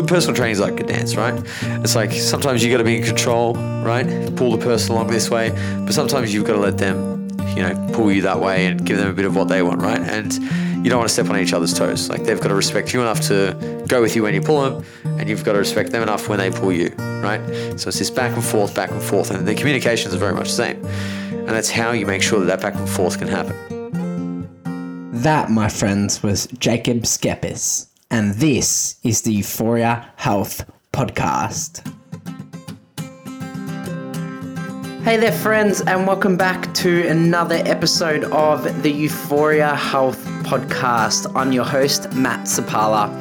good personal training is like a dance, right? It's like sometimes you got to be in control, right? Pull the person along this way, but sometimes you've got to let them, you know, pull you that way and give them a bit of what they want, right? And you don't want to step on each other's toes. Like they've got to respect you enough to go with you when you pull them, and you've got to respect them enough when they pull you, right? So it's this back and forth, back and forth, and the communications are very much the same. And that's how you make sure that that back and forth can happen. That, my friends, was Jacob Schepis, and this is the You4ia Health Podcast. Hey there, friends, and welcome back to another episode of the You4ia Health Podcast. I'm your host, Matt Sapala.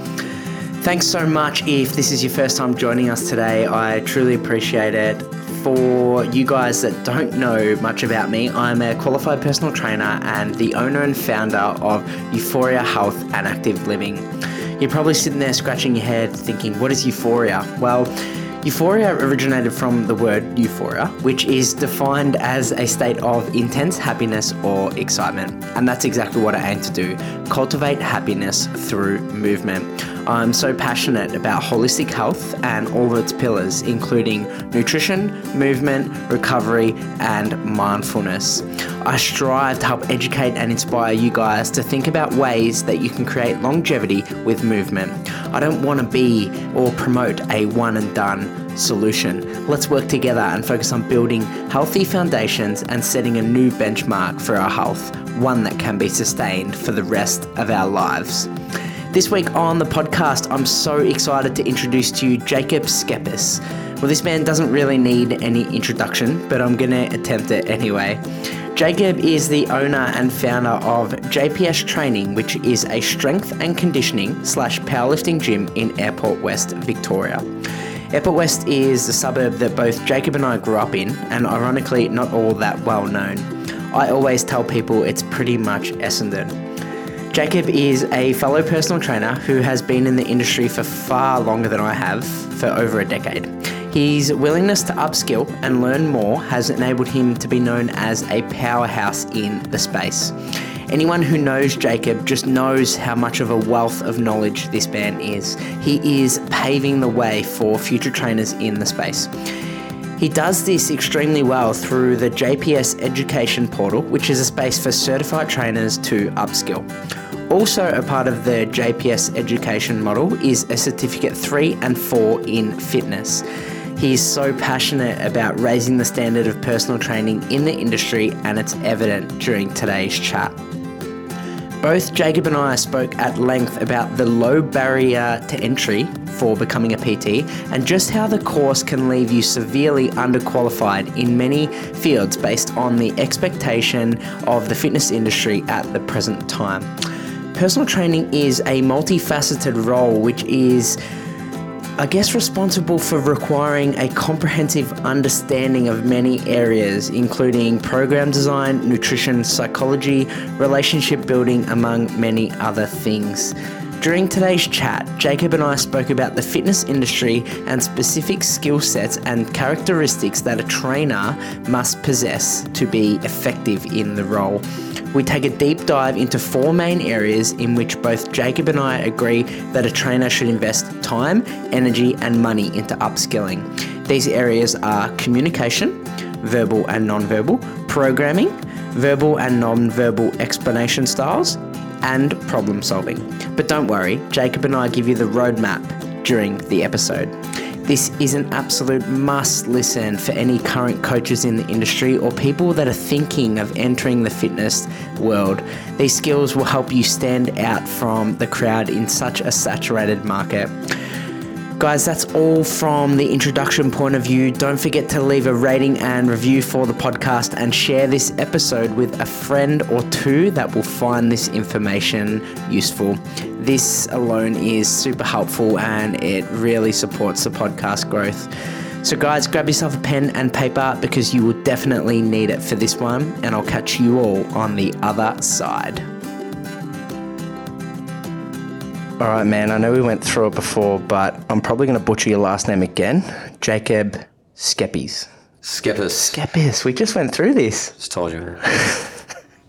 Thanks so much if this is your first time joining us today. I truly appreciate it for you guys that don't know much about me, I'm a qualified personal trainer and the owner and founder of You4ia Health and Active Living. You're probably sitting there scratching your head thinking, what is You4ia? Well, You4ia originated from the word euphoria, which is defined as a state of intense happiness or excitement. And that's exactly what I aim to do cultivate happiness through movement. I'm so passionate about holistic health and all of its pillars, including nutrition, movement, recovery, and mindfulness. I strive to help educate and inspire you guys to think about ways that you can create longevity with movement. I don't want to be or promote a one and done solution. Let's work together and focus on building healthy foundations and setting a new benchmark for our health, one that can be sustained for the rest of our lives. This week on the podcast, I'm so excited to introduce to you Jacob Schepis. Well, this man doesn't really need any introduction, but I'm going to attempt it anyway. Jacob is the owner and founder of JPS Training, which is a strength and conditioning slash powerlifting gym in Airport West, Victoria. Airport West is a suburb that both Jacob and I grew up in, and ironically, not all that well known. I always tell people it's pretty much Essendon. Jacob is a fellow personal trainer who has been in the industry for far longer than I have, for over a decade. His willingness to upskill and learn more has enabled him to be known as a powerhouse in the space. Anyone who knows Jacob just knows how much of a wealth of knowledge this man is. He is paving the way for future trainers in the space. He does this extremely well through the JPS Education Portal, which is a space for certified trainers to upskill. Also, a part of the JPS education model is a certificate 3 and 4 in fitness. He is so passionate about raising the standard of personal training in the industry, and it's evident during today's chat. Both Jacob and I spoke at length about the low barrier to entry for becoming a PT and just how the course can leave you severely underqualified in many fields based on the expectation of the fitness industry at the present time personal training is a multifaceted role which is I guess responsible for requiring a comprehensive understanding of many areas, including program design, nutrition, psychology, relationship building, among many other things. During today's chat, Jacob and I spoke about the fitness industry and specific skill sets and characteristics that a trainer must possess to be effective in the role. We take a deep dive into four main areas in which both Jacob and I agree that a trainer should invest time, energy, and money into upskilling. These areas are communication, verbal and non-verbal, programming, verbal and non-verbal explanation styles, and problem solving. But don't worry, Jacob and I give you the roadmap during the episode. This is an absolute must listen for any current coaches in the industry or people that are thinking of entering the fitness world. These skills will help you stand out from the crowd in such a saturated market. Guys, that's all from the introduction point of view. Don't forget to leave a rating and review for the podcast and share this episode with a friend or two that will find this information useful. This alone is super helpful and it really supports the podcast growth. So, guys, grab yourself a pen and paper because you will definitely need it for this one, and I'll catch you all on the other side. All right, man. I know we went through it before, but I'm probably going to butcher your last name again. Jacob Schepis. Skepis. Schepis. We just went through this. Just told you.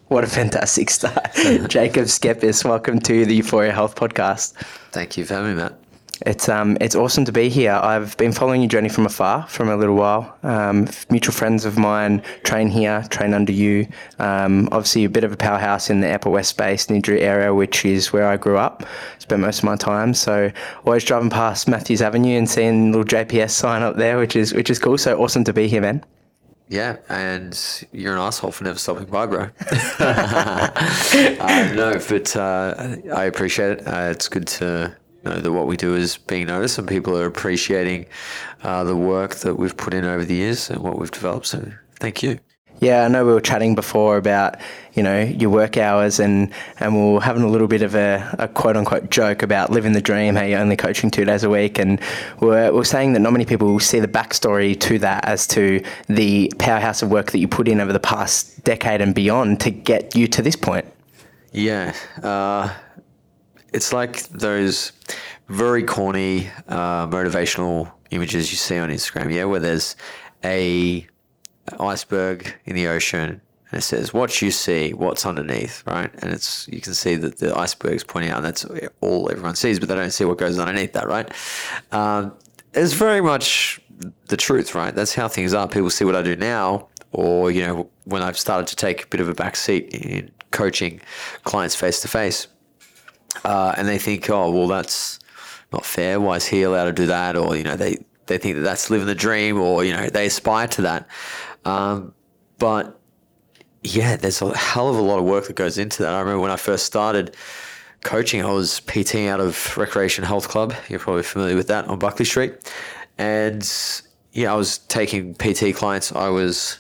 What a fantastic start. Jacob Schepis, welcome to the You4ia Health Podcast. Thank you for having me, Matt. It's um, it's awesome to be here. I've been following your journey from afar from a little while. Um, mutual friends of mine train here, train under you. Um, obviously, a bit of a powerhouse in the Airport West Space, Niddrie area, which is where I grew up. Spent most of my time. So always driving past Matthews Avenue and seeing little JPS sign up there, which is which is cool. So awesome to be here, man. Yeah, and you're an asshole for never stopping by, bro. uh, no, but uh, I appreciate it. Uh, it's good to know that what we do is being noticed and people are appreciating uh, the work that we've put in over the years and what we've developed. So thank you. Yeah, I know we were chatting before about you know your work hours and and we are having a little bit of a, a, quote unquote joke about living the dream. How you're only coaching two days a week, and we're, we're saying that not many people see the backstory to that as to the powerhouse of work that you put in over the past decade and beyond to get you to this point. Yeah, uh, it's like those very corny uh, motivational images you see on Instagram. Yeah, where there's a iceberg in the ocean and it says what you see what's underneath right? And it's you can see that the iceberg's pointing out and that's all everyone sees but they don't see what goes underneath that right? Um, it's very much the truth right? That's how things are. People see what i do now or you know when i've started to take a bit of a back seat in coaching clients face to face and they think oh well that's not fair why is he allowed to do that or you know they they think that that's living the dream or you know they aspire to that um, but yeah, there's a hell of a lot of work that goes into that. I remember when I first started coaching, I was PTing out of Recreation Health Club. You're probably familiar with that on Buckley Street. And yeah, I was taking PT clients. I was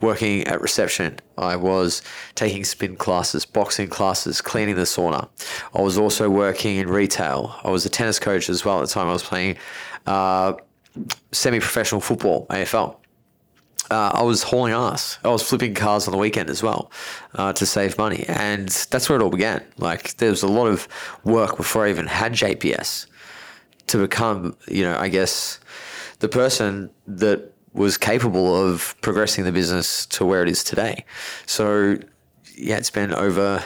working at reception. I was taking spin classes, boxing classes, cleaning the sauna. I was also working in retail. I was a tennis coach as well at the time. I was playing uh, semi professional football, AFL uh, I was hauling ass. I was flipping cars on the weekend as well uh, to save money, and that's where it all began. Like there was a lot of work before I even had JPS to become, you know, I guess the person that was capable of progressing the business to where it is today. So yeah, it's been over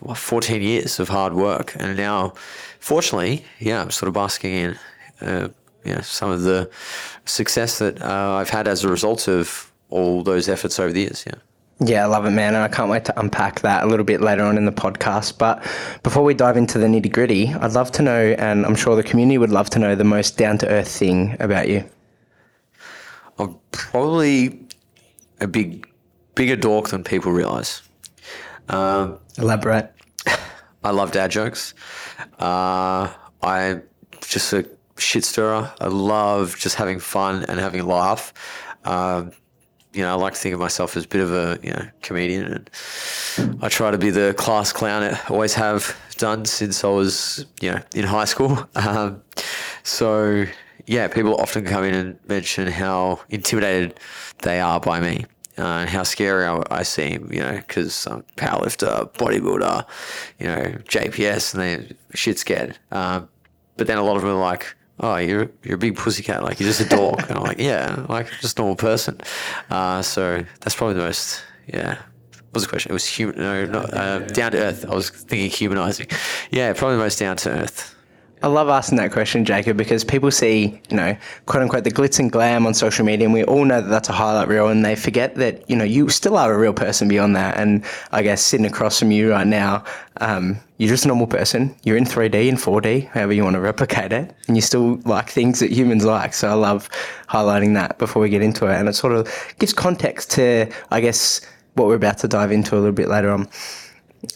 what, 14 years of hard work, and now, fortunately, yeah, I'm sort of basking in. Uh, some of the success that uh, I've had as a result of all those efforts over the years. Yeah. Yeah, I love it, man. And I can't wait to unpack that a little bit later on in the podcast. But before we dive into the nitty gritty, I'd love to know, and I'm sure the community would love to know, the most down to earth thing about you. I'm probably a big, bigger dork than people realize. Um, Elaborate. I love dad jokes. Uh, I'm just a shit stirrer. I love just having fun and having a laugh. Um, you know, I like to think of myself as a bit of a you know comedian, and I try to be the class clown. I always have done since I was you know in high school. Um, so yeah, people often come in and mention how intimidated they are by me. Uh, how scary I, I seem, you know, because I'm powerlifter, bodybuilder, you know, JPS, and they're shit scared. Um, but then a lot of them are like, oh, you're you're a big pussycat, like you're just a dog. and I'm like, yeah, like just a normal person. Uh, so that's probably the most, yeah. What was the question? It was human, no, not uh, down to earth. I was thinking humanizing. Yeah, probably the most down to earth. I love asking that question, Jacob, because people see, you know, quote unquote, the glitz and glam on social media, and we all know that that's a highlight reel, and they forget that, you know, you still are a real person beyond that. And I guess sitting across from you right now, um, you're just a normal person. You're in 3D and 4D, however you want to replicate it, and you still like things that humans like. So I love highlighting that before we get into it, and it sort of gives context to, I guess, what we're about to dive into a little bit later on.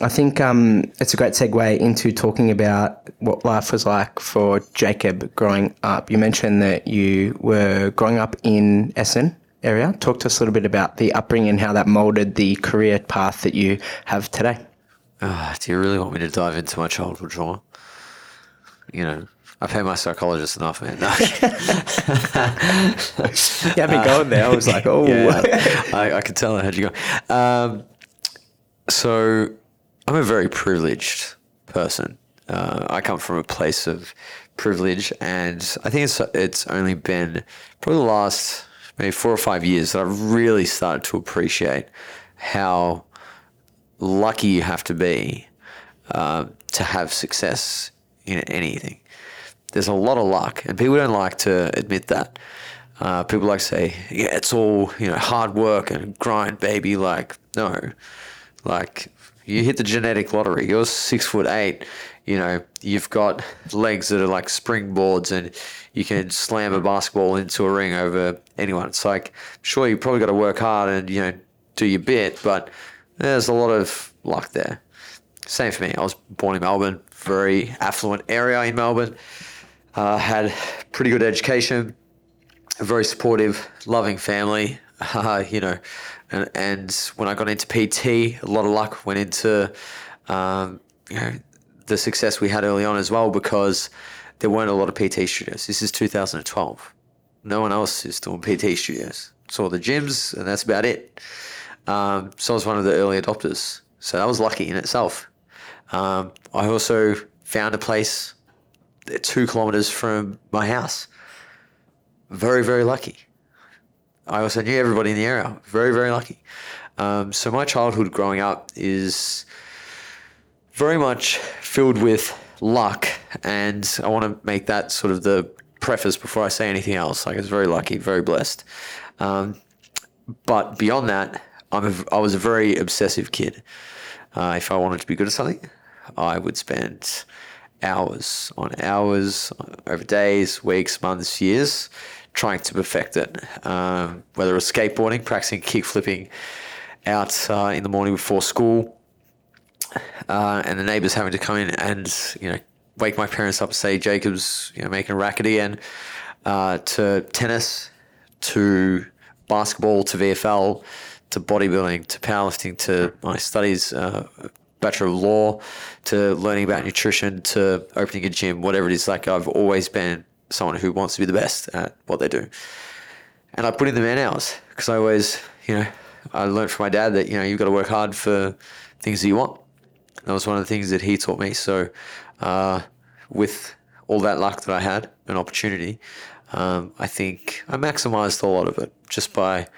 I think um, it's a great segue into talking about what life was like for Jacob growing up. You mentioned that you were growing up in Essen area. Talk to us a little bit about the upbringing and how that molded the career path that you have today. Uh, do you really want me to dive into my childhood trauma? You know, I pay my psychologist enough, man. No. you had me going there. I was like, oh. Yeah, I, I could tell I had you go. Um, so I'm a very privileged person. Uh, I come from a place of privilege, and I think it's it's only been probably the last maybe four or five years that I've really started to appreciate how lucky you have to be uh, to have success in anything. there's a lot of luck, and people don't like to admit that. Uh, people like to say, yeah, it's all you know, hard work and grind, baby. Like, no, like you hit the genetic lottery. You're six foot eight. You know, you've got legs that are like springboards, and you can slam a basketball into a ring over anyone. It's like, sure, you probably got to work hard and you know do your bit, but there's a lot of luck there. Same for me. I was born in Melbourne, very affluent area in Melbourne. Uh, had pretty good education, a very supportive, loving family. Uh, you know, and, and when I got into PT, a lot of luck went into um, you know the success we had early on as well because there weren't a lot of PT studios. This is 2012. No one else is doing PT studios. Saw the gyms, and that's about it. Um, so I was one of the early adopters. So that was lucky in itself. Um, I also found a place two kilometers from my house. Very, very lucky. I also knew everybody in the area. Very, very lucky. Um, so my childhood growing up is very much filled with luck, and I want to make that sort of the preface before I say anything else. Like I was very lucky, very blessed. Um, but beyond that, I'm a, I was a very obsessive kid. Uh, if I wanted to be good at something, I would spend hours on hours over days, weeks, months, years trying to perfect it. Um, whether it was skateboarding, practicing kick flipping out uh, in the morning before school, uh, and the neighbors having to come in and you know wake my parents up and say Jacob's you know making a racket again, uh, to tennis, to basketball, to VFL, to bodybuilding, to powerlifting, to my studies. Uh, Bachelor of Law, to learning about nutrition, to opening a gym, whatever it is. Like I've always been someone who wants to be the best at what they do. And I put in the man hours because I always, you know, I learned from my dad that, you know, you've got to work hard for things that you want. That was one of the things that he taught me. So, uh, with all that luck that I had, an opportunity, um, I think I maximized a lot of it just by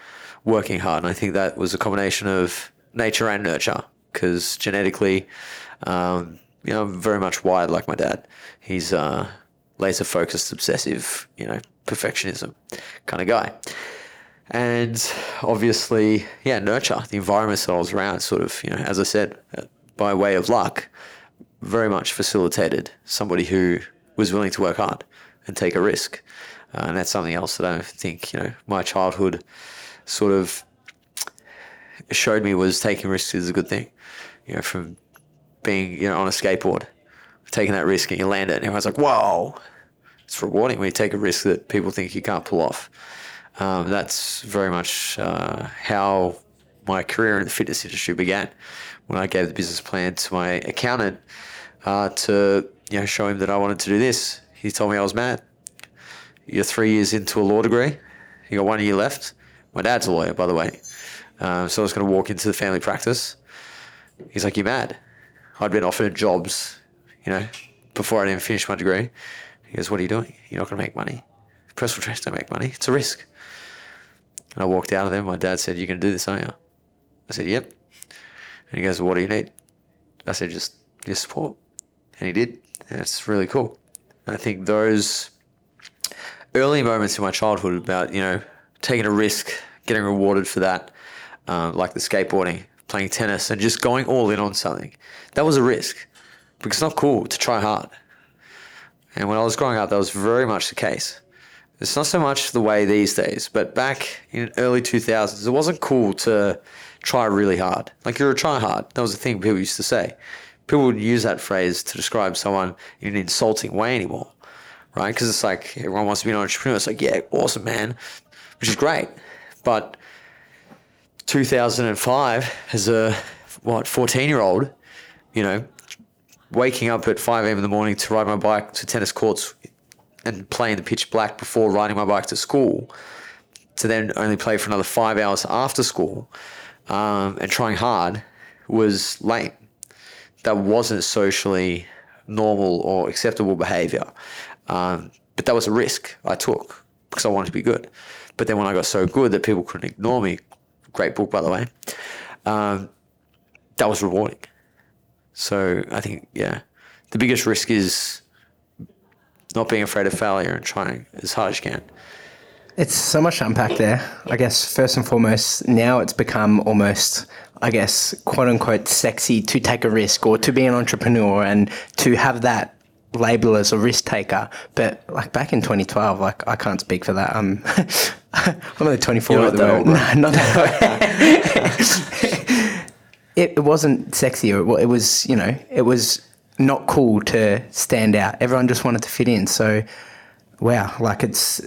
working hard. And I think that was a combination of nature and nurture because genetically, um, you know, I'm very much wired like my dad. He's, uh, laser focused, obsessive, you know, perfectionism kind of guy. And obviously, yeah, nurture the environment that I was around, sort of, you know, as I said, uh, by way of luck, very much facilitated somebody who was willing to work hard and take a risk. Uh, and that's something else that I think, you know, my childhood sort of showed me was taking risks is a good thing. You know, from being, you know, on a skateboard taking that risk and you land it, and everyone's like, "Whoa!" It's rewarding when you take a risk that people think you can't pull off. Um, that's very much uh, how my career in the fitness industry began. When I gave the business plan to my accountant uh, to you know show him that I wanted to do this, he told me I was mad. You're three years into a law degree. You got one year left. My dad's a lawyer, by the way. Um, so I was going to walk into the family practice. He's like, "You're mad." I'd been offered jobs you know, before I even finished my degree. He goes, What are you doing? You're not going to make money. Personal trainers don't make money. It's a risk. And I walked out of there. My dad said, You're going to do this, aren't you? I said, Yep. And he goes, well, What do you need? I said, Just your support. And he did. And it's really cool. And I think those early moments in my childhood about, you know, taking a risk, getting rewarded for that, uh, like the skateboarding, playing tennis, and just going all in on something, that was a risk because it's not cool to try hard. And when I was growing up, that was very much the case. It's not so much the way these days, but back in early 2000s, it wasn't cool to try really hard. Like you're a try hard. That was the thing people used to say. People would use that phrase to describe someone in an insulting way anymore, right? Because it's like everyone wants to be an entrepreneur. It's like, yeah, awesome, man, which is great. But 2005, as a what 14 year old, you know, waking up at 5 a.m. in the morning to ride my bike to tennis courts and play in the pitch black before riding my bike to school, to then only play for another five hours after school um, and trying hard was lame. That wasn't socially normal or acceptable behavior. Um, but that was a risk I took because I wanted to be good. But then when I got so good that people couldn't ignore me, great book, by the way, um, that was rewarding. So I think, yeah, the biggest risk is not being afraid of failure and trying as hard as you can. It's so much to unpack there. I guess first and foremost, now it's become almost, I guess, quote unquote, sexy to take a risk or to be an entrepreneur and to have that label as a risk taker. But like back in 2012, like I can't speak for that. I'm, um, I'm only 24 You're at the moment. No, not that it, it wasn't sexy. Or it was, you know, it was not cool to stand out. Everyone just wanted to fit in. So, wow, like it's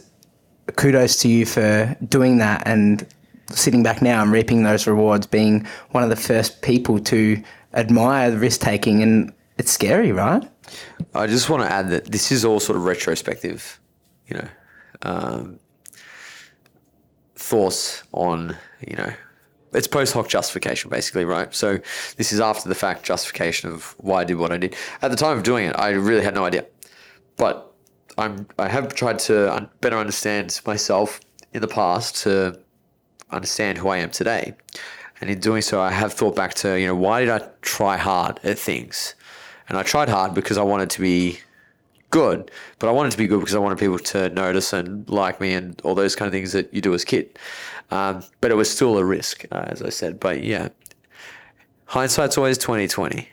kudos to you for doing that and sitting back now and reaping those rewards, being one of the first people to admire the risk taking. And it's scary, right? I just want to add that this is all sort of retrospective, you know, um, thoughts on, you know, it's post hoc justification basically, right? So this is after the fact justification of why I did what I did. At the time of doing it, I really had no idea, but I'm I have tried to better understand myself in the past to understand who I am today, and in doing so, I have thought back to you know why did I try hard at things, and I tried hard because I wanted to be good, but I wanted to be good because I wanted people to notice and like me and all those kind of things that you do as a kid. Um, but it was still a risk, uh, as I said. But yeah, hindsight's always twenty twenty.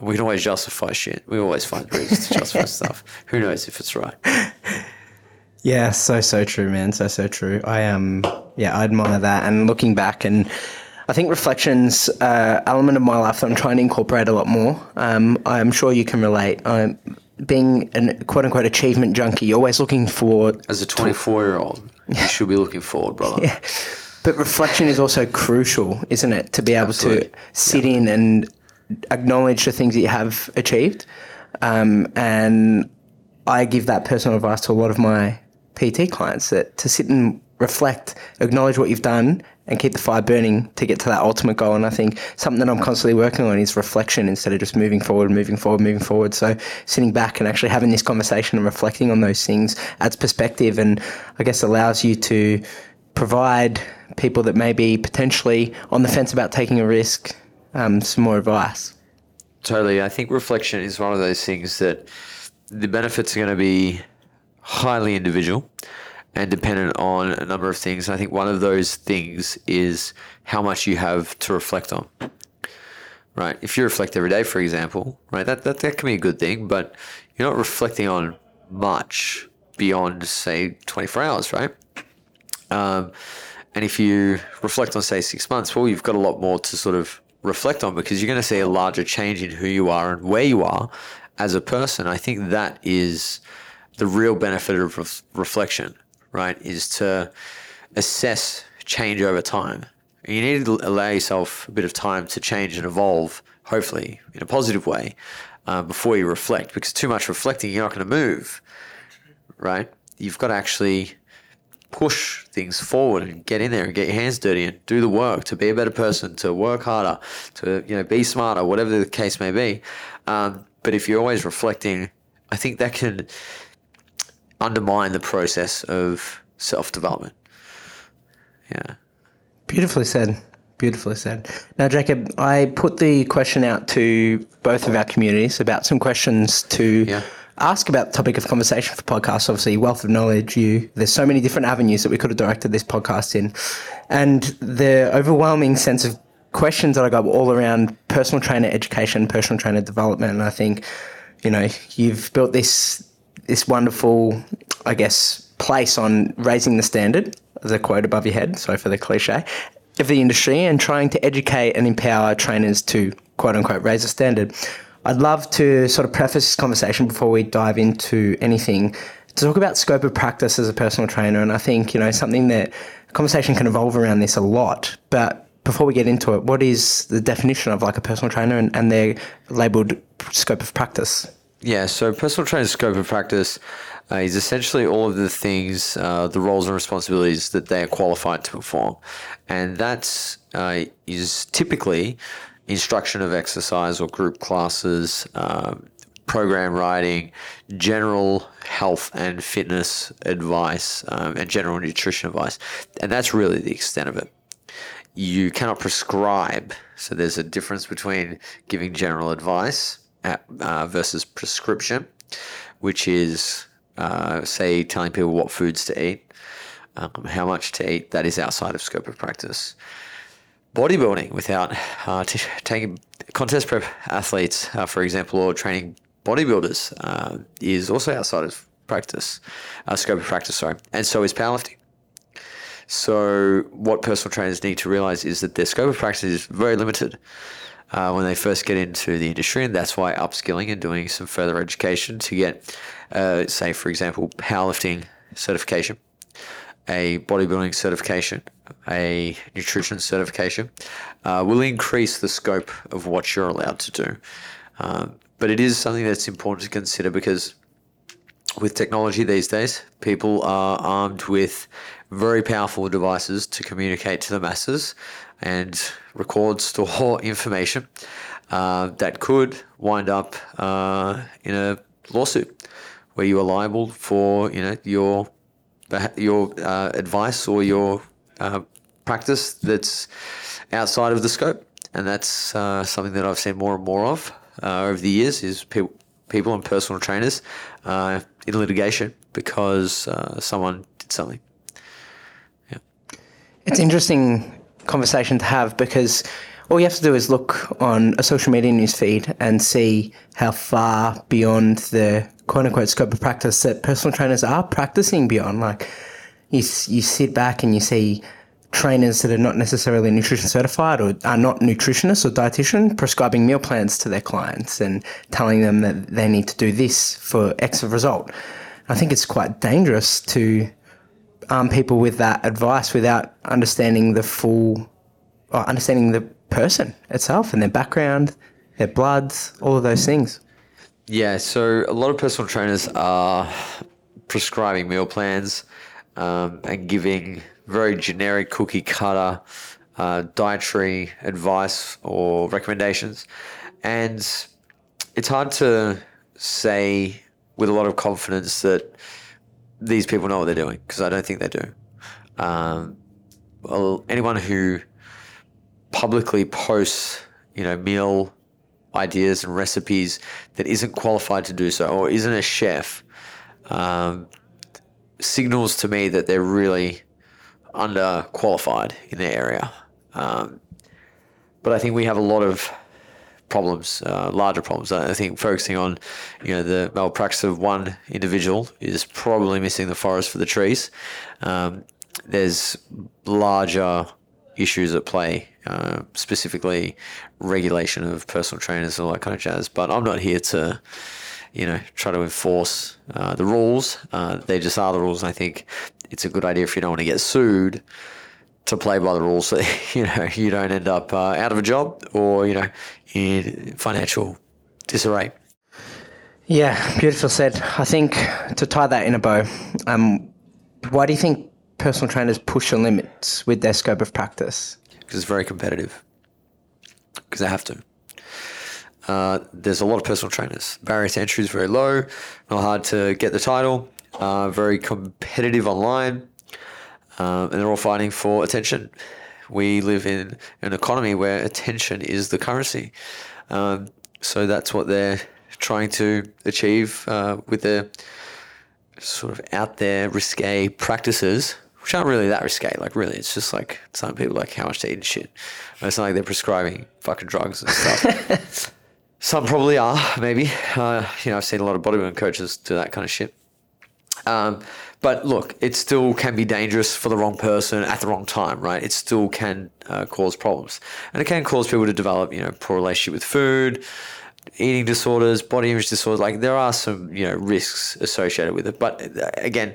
We can always justify shit. We always find reasons to justify stuff. Who knows if it's right? Yeah, so so true, man. So so true. I um yeah, I admire that. And looking back, and I think reflections uh, element of my life that I'm trying to incorporate a lot more. Um, I'm sure you can relate. I'm being an quote unquote achievement junkie. You're always looking for As a twenty four year old, you should be looking forward, brother. Yeah. But reflection is also crucial, isn't it? To be able Absolutely. to sit in and acknowledge the things that you have achieved. Um, and I give that personal advice to a lot of my PT clients that to sit and reflect, acknowledge what you've done, and keep the fire burning to get to that ultimate goal. And I think something that I'm constantly working on is reflection instead of just moving forward, moving forward, moving forward. So sitting back and actually having this conversation and reflecting on those things adds perspective and I guess allows you to provide people that may be potentially on the fence about taking a risk um, some more advice. Totally. I think reflection is one of those things that the benefits are going to be highly individual and dependent on a number of things. I think one of those things is how much you have to reflect on. Right. If you reflect every day, for example, right, that, that, that can be a good thing, but you're not reflecting on much beyond, say, 24 hours, right? Um, and if you reflect on, say, six months, well, you've got a lot more to sort of reflect on because you're going to see a larger change in who you are and where you are as a person. I think that is the real benefit of ref- reflection, right? Is to assess change over time. You need to allow yourself a bit of time to change and evolve, hopefully in a positive way, uh, before you reflect. Because too much reflecting, you're not going to move, right? You've got to actually push things forward and get in there and get your hands dirty and do the work to be a better person, to work harder, to you know be smarter, whatever the case may be. Um, but if you're always reflecting, I think that can undermine the process of self development. Yeah. Beautifully said. Beautifully said. Now, Jacob, I put the question out to both of our communities about some questions to Yeah. ask about the topic of conversation for podcasts. Obviously, wealth of knowledge. You there's so many different avenues that we could have directed this podcast in, and the overwhelming sense of questions that I got were all around personal trainer education, personal trainer development, and I think, you know, you've built this this wonderful, I guess, place on raising the standard, the quote above your head, sorry for the cliche, of the industry and trying to educate and empower trainers to quote unquote raise the standard. I'd love to sort of preface this conversation before we dive into anything to talk about scope of practice as a personal trainer. And I think, you know, something that conversation can evolve around this a lot. But before we get into it, what is the definition of like a personal trainer and, and their labeled scope of practice? Yeah, so personal trainer's scope of practice uh, is essentially all of the things, uh, the roles and responsibilities that they are qualified to perform. And that uh, is typically instruction of exercise or group classes, um, program writing, general health and fitness advice, um, and general nutrition advice. And that's really the extent of it you cannot prescribe. So there's a difference between giving general advice at, uh, versus prescription, which is uh, say telling people what foods to eat, um, how much to eat, that is outside of scope of practice. Bodybuilding without uh, t- taking contest prep athletes, uh, for example, or training bodybuilders uh, is also outside of practice, uh, scope of practice, sorry, and so is powerlifting. So, what personal trainers need to realize is that their scope of practice is very limited uh, when they first get into the industry, and that's why upskilling and doing some further education to get, uh, say, for example, powerlifting certification, a bodybuilding certification, a nutrition certification, uh, will increase the scope of what you're allowed to do. Um, but it is something that's important to consider because with technology these days, people are armed with very powerful devices to communicate to the masses and record, store information uh, that could wind up uh, in a lawsuit where you are liable for you know your your uh, advice or your uh, practice that's outside of the scope, and that's uh, something that I've seen more and more of uh, over the years. Is people people and personal trainers in litigation because someone did something. Yeah. It's interesting conversation to have because all you have to do is look on a social media news feed and see how far beyond the quote unquote scope of practice that personal trainers are practicing beyond. Like you, you sit back and you see trainers that are not necessarily nutrition certified or are not nutritionists or dietitian prescribing meal plans to their clients and telling them that they need to do this for X result. I think it's quite dangerous to arm people with that advice without understanding the full, or understanding the person itself and their background, their bloods, all of those things. Yeah, so a lot of personal trainers are prescribing meal plans um, and giving very generic cookie cutter uh, dietary advice or recommendations. And it's hard to say with a lot of confidence that these people know what they're doing because I don't think they do. Um, well, anyone who publicly posts, you know, meal ideas and recipes that isn't qualified to do so or isn't a chef um, signals to me that they're really underqualified in their area. Um, but I think we have a lot of problems, uh, larger problems. I think focusing on, you know, the malpractice of one individual is probably missing the forest for the trees. Um, there's larger issues at play, uh, specifically regulation of personal trainers and all that kind of jazz. But I'm not here to, you know, try to enforce uh, the rules. Uh, they just are the rules. I think it's a good idea if you don't want to get sued to play by the rules so you know you don't end up uh, out of a job or you know in financial disarray. Yeah, beautiful said. I think to tie that in a bow, um, why do you think personal trainers push the limits with their scope of practice? Because it's very competitive. Because they have to. Uh, there's a lot of personal trainers. Barrier to entry is very low. Not hard to get the title uh, very competitive online, uh, and they're all fighting for attention. We live in an economy where attention is the currency. Um, so that's what they're trying to achieve uh, with their sort of out there risque practices, which aren't really that risque. Like, really, it's just like some people like how much to eat and shit. It's not like they're prescribing fucking drugs and stuff. some probably are, maybe. Uh, you know, I've seen a lot of bodybuilding coaches do that kind of shit. Um, but look, it still can be dangerous for the wrong person at the wrong time, right? It still can uh, cause problems, and it can cause people to develop, you know, poor relationship with food, eating disorders, body image disorders. Like there are some, you know, risks associated with it. But uh, again,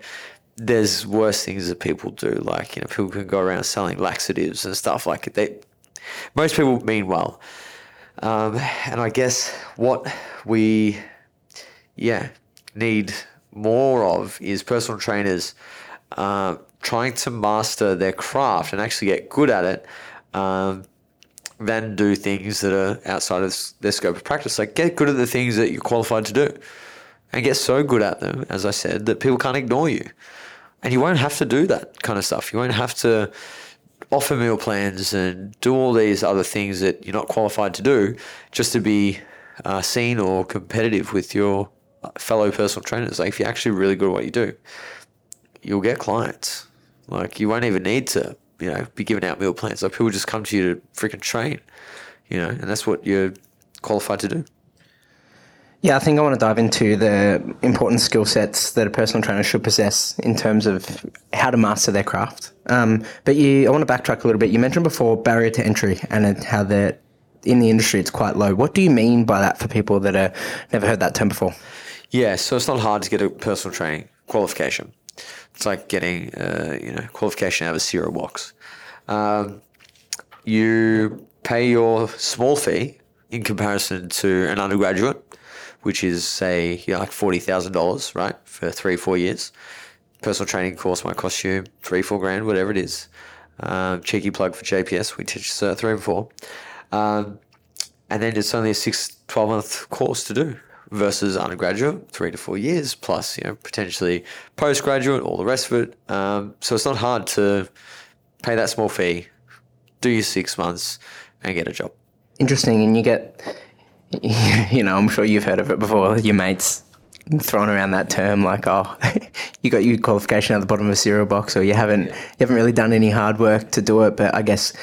there's worse things that people do. Like you know, people can go around selling laxatives and stuff. Like they, most people mean well, um, and I guess what we, yeah, need more of is personal trainers uh, trying to master their craft and actually get good at it um, than do things that are outside of their scope of practice. Like get good at the things that you're qualified to do and get so good at them, as I said, that people can't ignore you. And you won't have to do that kind of stuff. You won't have to offer meal plans and do all these other things that you're not qualified to do just to be uh, seen or competitive with your fellow personal trainers. Like if you're actually really good at what you do, you'll get clients. Like you won't even need to, you know, be giving out meal plans. Like people just come to you to freaking train, you know, and that's what you're qualified to do. Yeah, I think I want to dive into the important skill sets that a personal trainer should possess in terms of how to master their craft. Um, but you, I want to backtrack a little bit. You mentioned before barrier to entry and how the in the industry it's quite low. What do you mean by that for people that have never heard that term before? Yeah, so it's not hard to get a personal training qualification. It's like getting uh, you know qualification out of a cereal box. Um, you pay your small fee in comparison to an undergraduate which is say you know, like forty thousand dollars, right, for three four years. Personal training course might cost you three four grand, whatever it is. Um, cheeky plug for JPS, we teach uh, three and four, um, and then it's only a six twelve month course to do versus undergraduate, three to four years plus, you know, potentially postgraduate, all the rest of it. Um, so it's not hard to pay that small fee, do your six months, and get a job. Interesting, and you get you know, I'm sure you've heard of it before. Your mates throwing around that term like, oh, you got your qualification at the bottom of a cereal box, or you haven't you haven't really done any hard work to do it. But I guess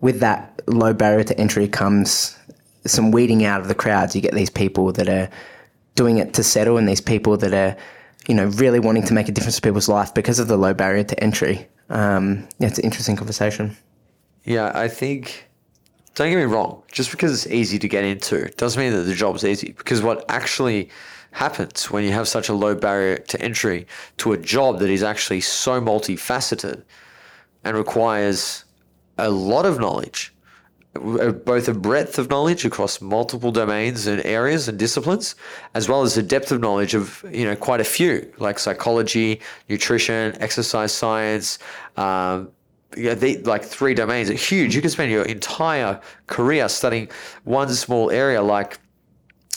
with that low barrier to entry comes some weeding out of the crowds. You get these people that are doing it to settle, and these people that are, you know, really wanting to make a difference to people's life because of the low barrier to entry. Um, yeah, it's an interesting conversation. Yeah, I think don't get me wrong, just because it's easy to get into doesn't mean that the job's easy. Because what actually happens when you have such a low barrier to entry to a job that is actually so multifaceted and requires a lot of knowledge, both a breadth of knowledge across multiple domains and areas and disciplines, as well as a depth of knowledge of you know quite a few, like psychology, nutrition, exercise science, um, yeah, they, like three domains are huge. You can spend your entire career studying one small area, like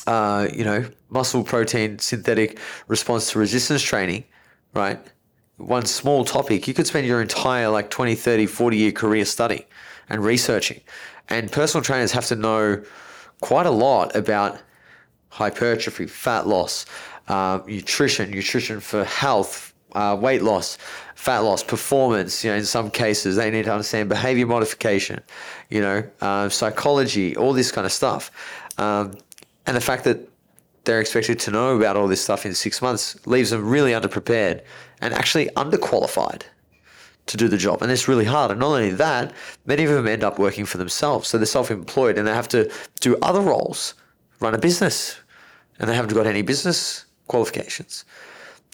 uh, you know, muscle protein synthetic response to resistance training, right? One small topic, you could spend your entire like 20, 30, 40 year career studying and researching. And personal trainers have to know quite a lot about hypertrophy, fat loss, uh, nutrition, nutrition for health, uh, weight loss, fat loss, performance. You know, in some cases, they need to understand behavior modification. You know, uh, psychology, all this kind of stuff, um, and the fact that they're expected to know about all this stuff in six months leaves them really underprepared and actually underqualified to do the job. And it's really hard. And not only that, many of them end up working for themselves. So they're self employed and they have to do other roles, run a business, and they haven't got any business qualifications.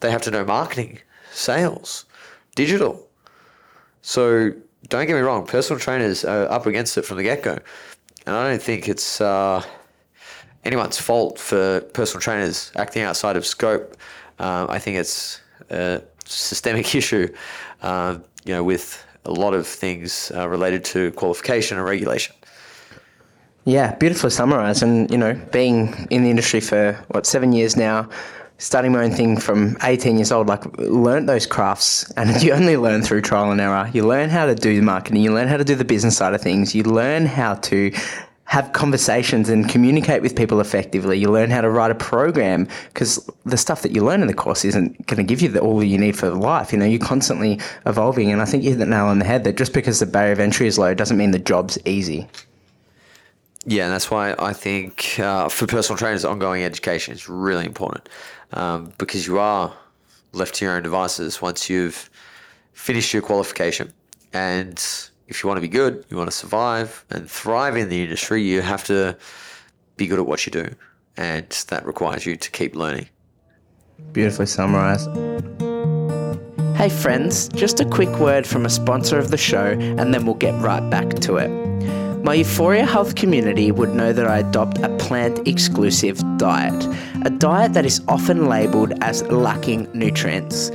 They have to know marketing, sales, digital. So don't get me wrong, personal trainers are up against it from the get go. And I don't think it's uh, anyone's fault for personal trainers acting outside of scope. Uh, I think it's a systemic issue, uh, you know, with a lot of things uh, related to qualification and regulation. Yeah, beautifully summarized. And, you know, being in the industry for, what, seven years now, starting my own thing from 18 years old, like learned those crafts and you only learn through trial and error. You learn how to do the marketing, you learn how to do the business side of things, you learn how to have conversations and communicate with people effectively. You learn how to write a program because the stuff that you learn in the course isn't going to give you the, all you need for life. You know, you're constantly evolving. And I think you hit the nail on the head that just because the barrier of entry is low doesn't mean the job's easy. Yeah, and that's why I think uh, for personal trainers, ongoing education is really important um, because you are left to your own devices once you've finished your qualification. And if you want to be good, you want to survive and thrive in the industry, you have to be good at what you do. And that requires you to keep learning. Beautifully summarized. Hey, friends, just a quick word from a sponsor of the show, and then we'll get right back to it. My You4ia Health community would know that I adopt a plant exclusive diet, a diet that is often labelled as lacking nutrients.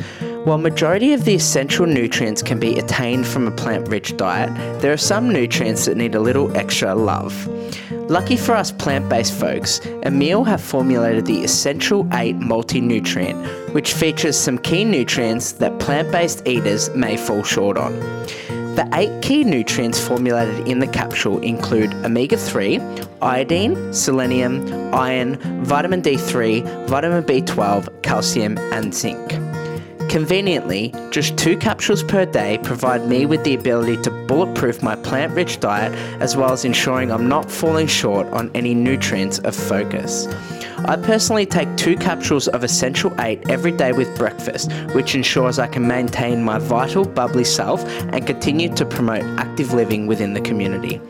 While majority of the essential nutrients can be attained from a plant-rich diet, there are some nutrients that need a little extra love. Lucky for us plant-based folks, Eimele have formulated the Essential 8 multi-nutrient, which features some key nutrients that plant-based eaters may fall short on. The eight key nutrients formulated in the capsule include omega 3, iodine, selenium, iron, vitamin D3, vitamin B12, calcium, and zinc. Conveniently, just two capsules per day provide me with the ability to bulletproof my plant rich diet as well as ensuring I'm not falling short on any nutrients of focus. I personally take two capsules of Essential 8 every day with breakfast, which ensures I can maintain my vital, bubbly self and continue to promote active living within the community.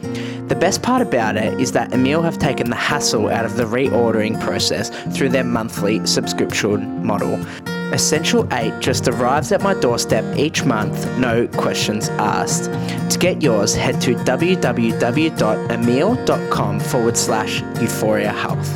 The best part about it is that Eimele have taken the hassle out of the reordering process through their monthly subscription model. Essential 8 just arrives at my doorstep each month, no questions asked. To get yours, head to www.eimele.com forward slash You4ia health.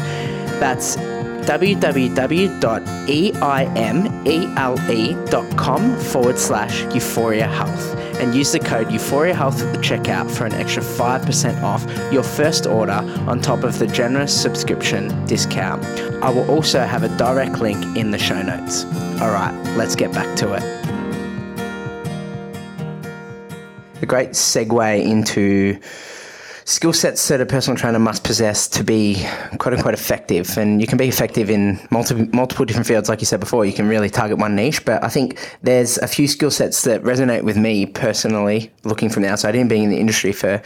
That's www.eimele.com forward slash You4ia health and use the code You4ia health at the checkout for an extra 5% off your first order on top of the generous subscription discount. I will also have a direct link in the show notes. All right, let's get back to it. A great segue into skill sets that a personal trainer must possess to be quote unquote effective. And you can be effective in multiple, multiple different fields, like you said before. You can really target one niche. But I think there's a few skill sets that resonate with me personally, looking from the outside in, being in the industry for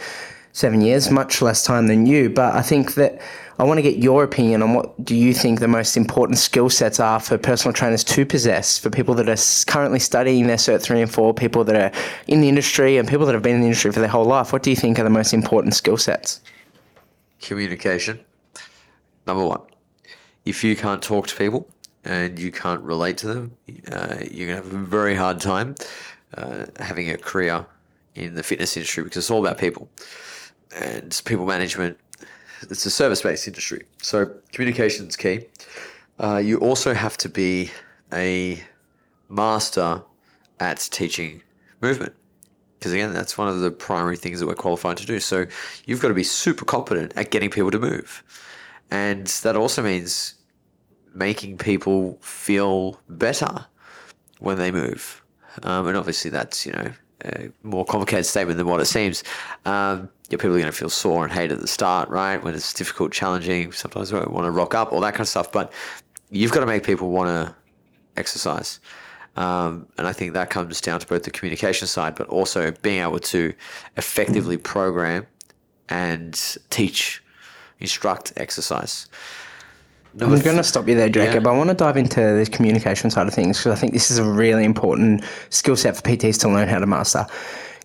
seven years, much less time than you. But I think that I want to get your opinion on what do you think the most important skill sets are for personal trainers to possess for people that are currently studying their Cert 3 and 4, people that are in the industry and people that have been in the industry for their whole life. What do you think are the most important skill sets? Communication. Number one. If you can't talk to people and you can't relate to them, uh, you're going to have a very hard time uh, having a career in the fitness industry because it's all about people and people management it's a service based industry. So communication is key. Uh, you also have to be a master at teaching movement. Because again, that's one of the primary things that we're qualified to do. So you've got to be super competent at getting people to move. And that also means making people feel better when they move. Um, and obviously, that's, you know, a more complicated statement than what it seems. Um, yeah, people are going to feel sore and hate at the start, right? When it's difficult, challenging, sometimes they want to rock up, all that kind of stuff. But you've got to make people want to exercise. Um, and I think that comes down to both the communication side, but also being able to effectively program and teach, instruct exercise. I'm going to stop you there, Jacob. Yeah. I want to dive into the communication side of things because I think this is a really important skill set for PTs to learn how to master.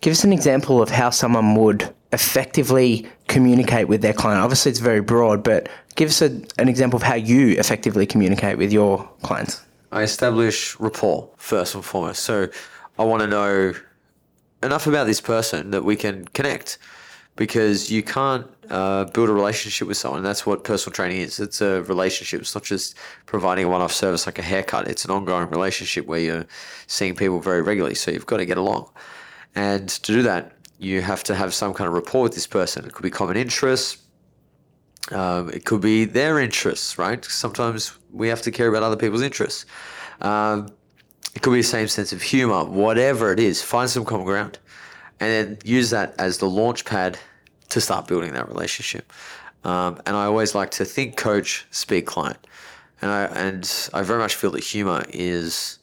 Give us an example of how someone would effectively communicate with their client. Obviously, it's very broad, but give us a, an example of how you effectively communicate with your clients. I establish rapport first and foremost. So I want to know enough about this person that we can connect because you can't uh, build a relationship with someone. That's what personal training is. It's a relationship. It's not just providing a one off service like a haircut, it's an ongoing relationship where you're seeing people very regularly. So you've got to get along. And to do that, you have to have some kind of rapport with this person. It could be common interests. Um, it could be their interests, right? Sometimes we have to care about other people's interests. Um, it could be the same sense of humor, whatever it is, find some common ground and then use that as the launch pad to start building that relationship. Um, and I always like to think coach, speak client. And I, and I very much feel that humor is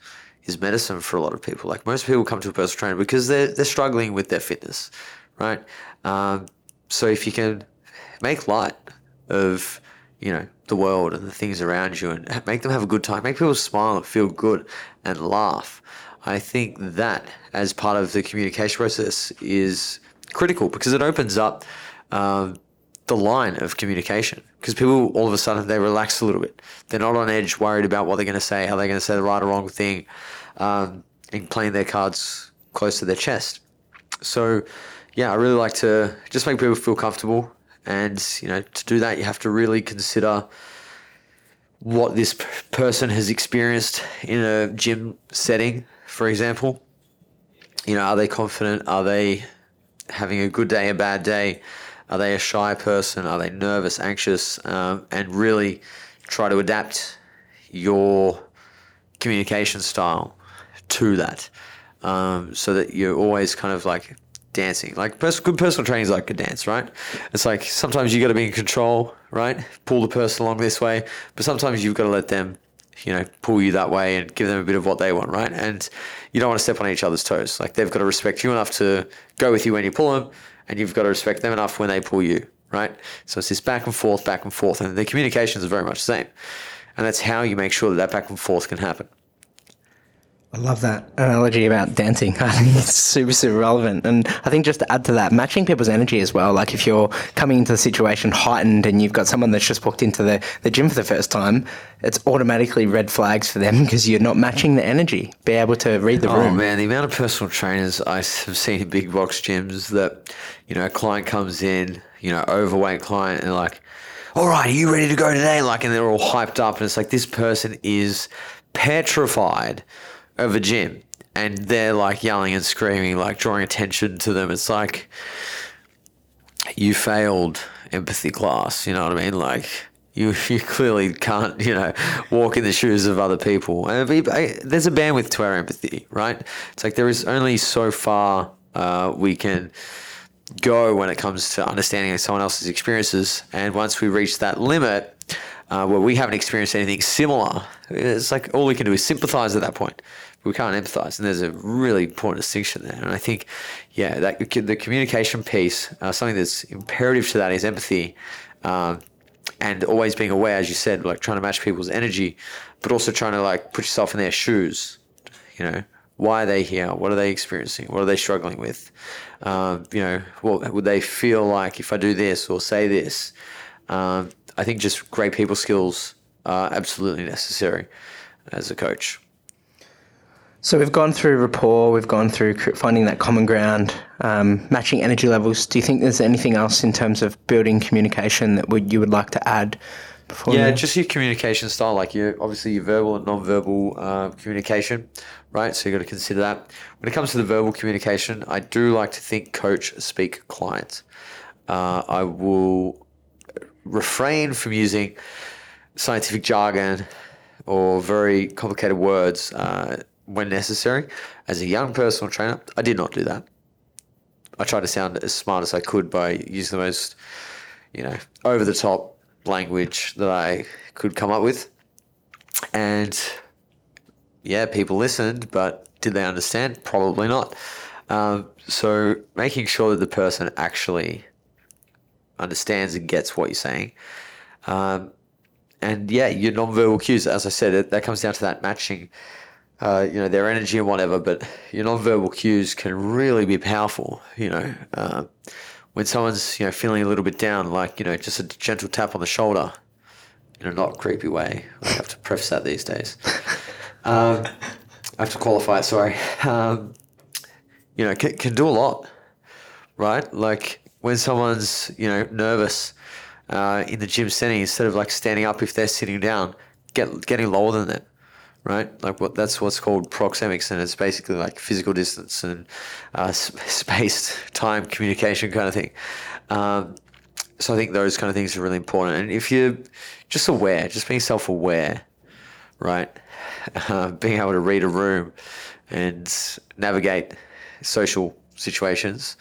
is medicine for a lot of people. Like most people come to a personal trainer because they're they're struggling with their fitness, right? Um, so if you can make light of you know the world and the things around you and make them have a good time, make people smile and feel good and laugh. I think that as part of the communication process is critical because it opens up um, the line of communication. Because people all of a sudden they relax a little bit. They're not on edge, worried about what they're going to say, how they're going to say the right or wrong thing, um, and playing their cards close to their chest. So, yeah, I really like to just make people feel comfortable. And, you know, to do that, you have to really consider what this person has experienced in a gym setting, for example. You know, are they confident? Are they having a good day, a bad day? Are they a shy person? Are they nervous, anxious? Um, and really try to adapt your communication style to that um, so that you're always kind of like dancing. Like pers- good personal training is like a dance, right? It's like sometimes you got to be in control, right? Pull the person along this way, but sometimes you've got to let them, you know, pull you that way and give them a bit of what they want, right? And you don't want to step on each other's toes. Like they've got to respect you enough to go with you when you pull them, and you've got to respect them enough when they pull you, right? So it's this back and forth, back and forth, and the communications are very much the same. And that's how you make sure that that back and forth can happen. I love that analogy about dancing. I think it's super, super relevant. And I think just to add to that, matching people's energy as well. Like if you're coming into the situation heightened and you've got someone that's just walked into the, the gym for the first time, it's automatically red flags for them because you're not matching the energy. Be able to read the Oh room. Oh man, the amount of personal trainers I have seen in big box gyms that, you know, a client comes in, you know, overweight client, and like, all right, are you ready to go today? Like, and they're all hyped up, and it's like this person is petrified of a gym, and they're like yelling and screaming, like drawing attention to them. It's like you failed empathy class. You know what I mean? Like you, you clearly can't, you know, walk in the shoes of other people. And be- there's a bandwidth to our empathy, right? It's like there is only so far uh, we can go when it comes to understanding someone else's experiences. And once we reach that limit, uh, where we haven't experienced anything similar, it's like all we can do is sympathize at that point. We can't empathize, and there's a really important distinction there. And I think, yeah, that the communication piece, uh, something that's imperative to that is empathy, um, and always being aware, as you said, like trying to match people's energy, but also trying to like put yourself in their shoes. You know, why are they here? What are they experiencing? What are they struggling with? Um, you know, what would they feel like if I do this or say this? Um, I think just great people skills are absolutely necessary as a coach. So we've gone through rapport, we've gone through finding that common ground, um, matching energy levels. Do you think there's anything else in terms of building communication that would you would like to add? Before Yeah, we- just your communication style, like you obviously your verbal and non-verbal uh, communication, right? So you've got to consider that. When it comes to the verbal communication, I do like to think coach, speak, client. Uh, I will refrain from using scientific jargon or very complicated words uh, when necessary. As a young personal trainer, I did not do that. I tried to sound as smart as I could by using the most, you know, over the top language that I could come up with. And yeah, people listened, but did they understand? Probably not. Um, so making sure that the person actually understands and gets what you're saying. Um, and yeah, your non-verbal cues, as I said, it, that comes down to that matching, uh, you know, their energy and whatever. But your non-verbal cues can really be powerful. You know, uh, when someone's you know feeling a little bit down, like you know, just a gentle tap on the shoulder, in a not creepy way. I have to preface that these days. Um, I have to qualify it. Sorry. Um, you know, can, can do a lot, right? Like when someone's you know nervous uh, in the gym setting, instead of like standing up if they're sitting down, get getting lower than them, right? Like what that's what's called proxemics, and it's basically like physical distance and uh, space, time, communication kind of thing. Um, so I think those kind of things are really important. And if you're just aware, just being self-aware, right? Uh, being able to read a room and navigate social situations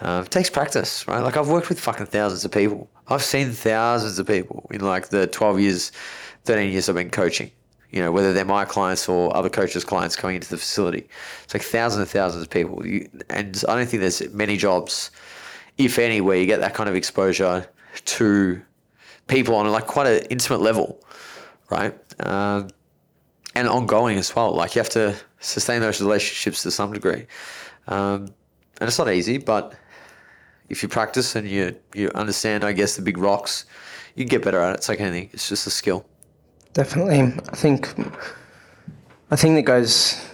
uh, takes practice, right? Like I've worked with fucking thousands of people. I've seen thousands of people in like the 12 years, 13 years I've been coaching. You know, whether they're my clients or other coaches' clients coming into the facility. It's like thousands and thousands of people. You, and I don't think there's many jobs, if any, where you get that kind of exposure to people on like quite an intimate level, right? Um, and ongoing as well. Like you have to sustain those relationships to some degree, um, and it's not easy. But if you practice and you you understand, I guess the big rocks, you get better at it. It's like anything; it's just a skill. Definitely. I think I think that goes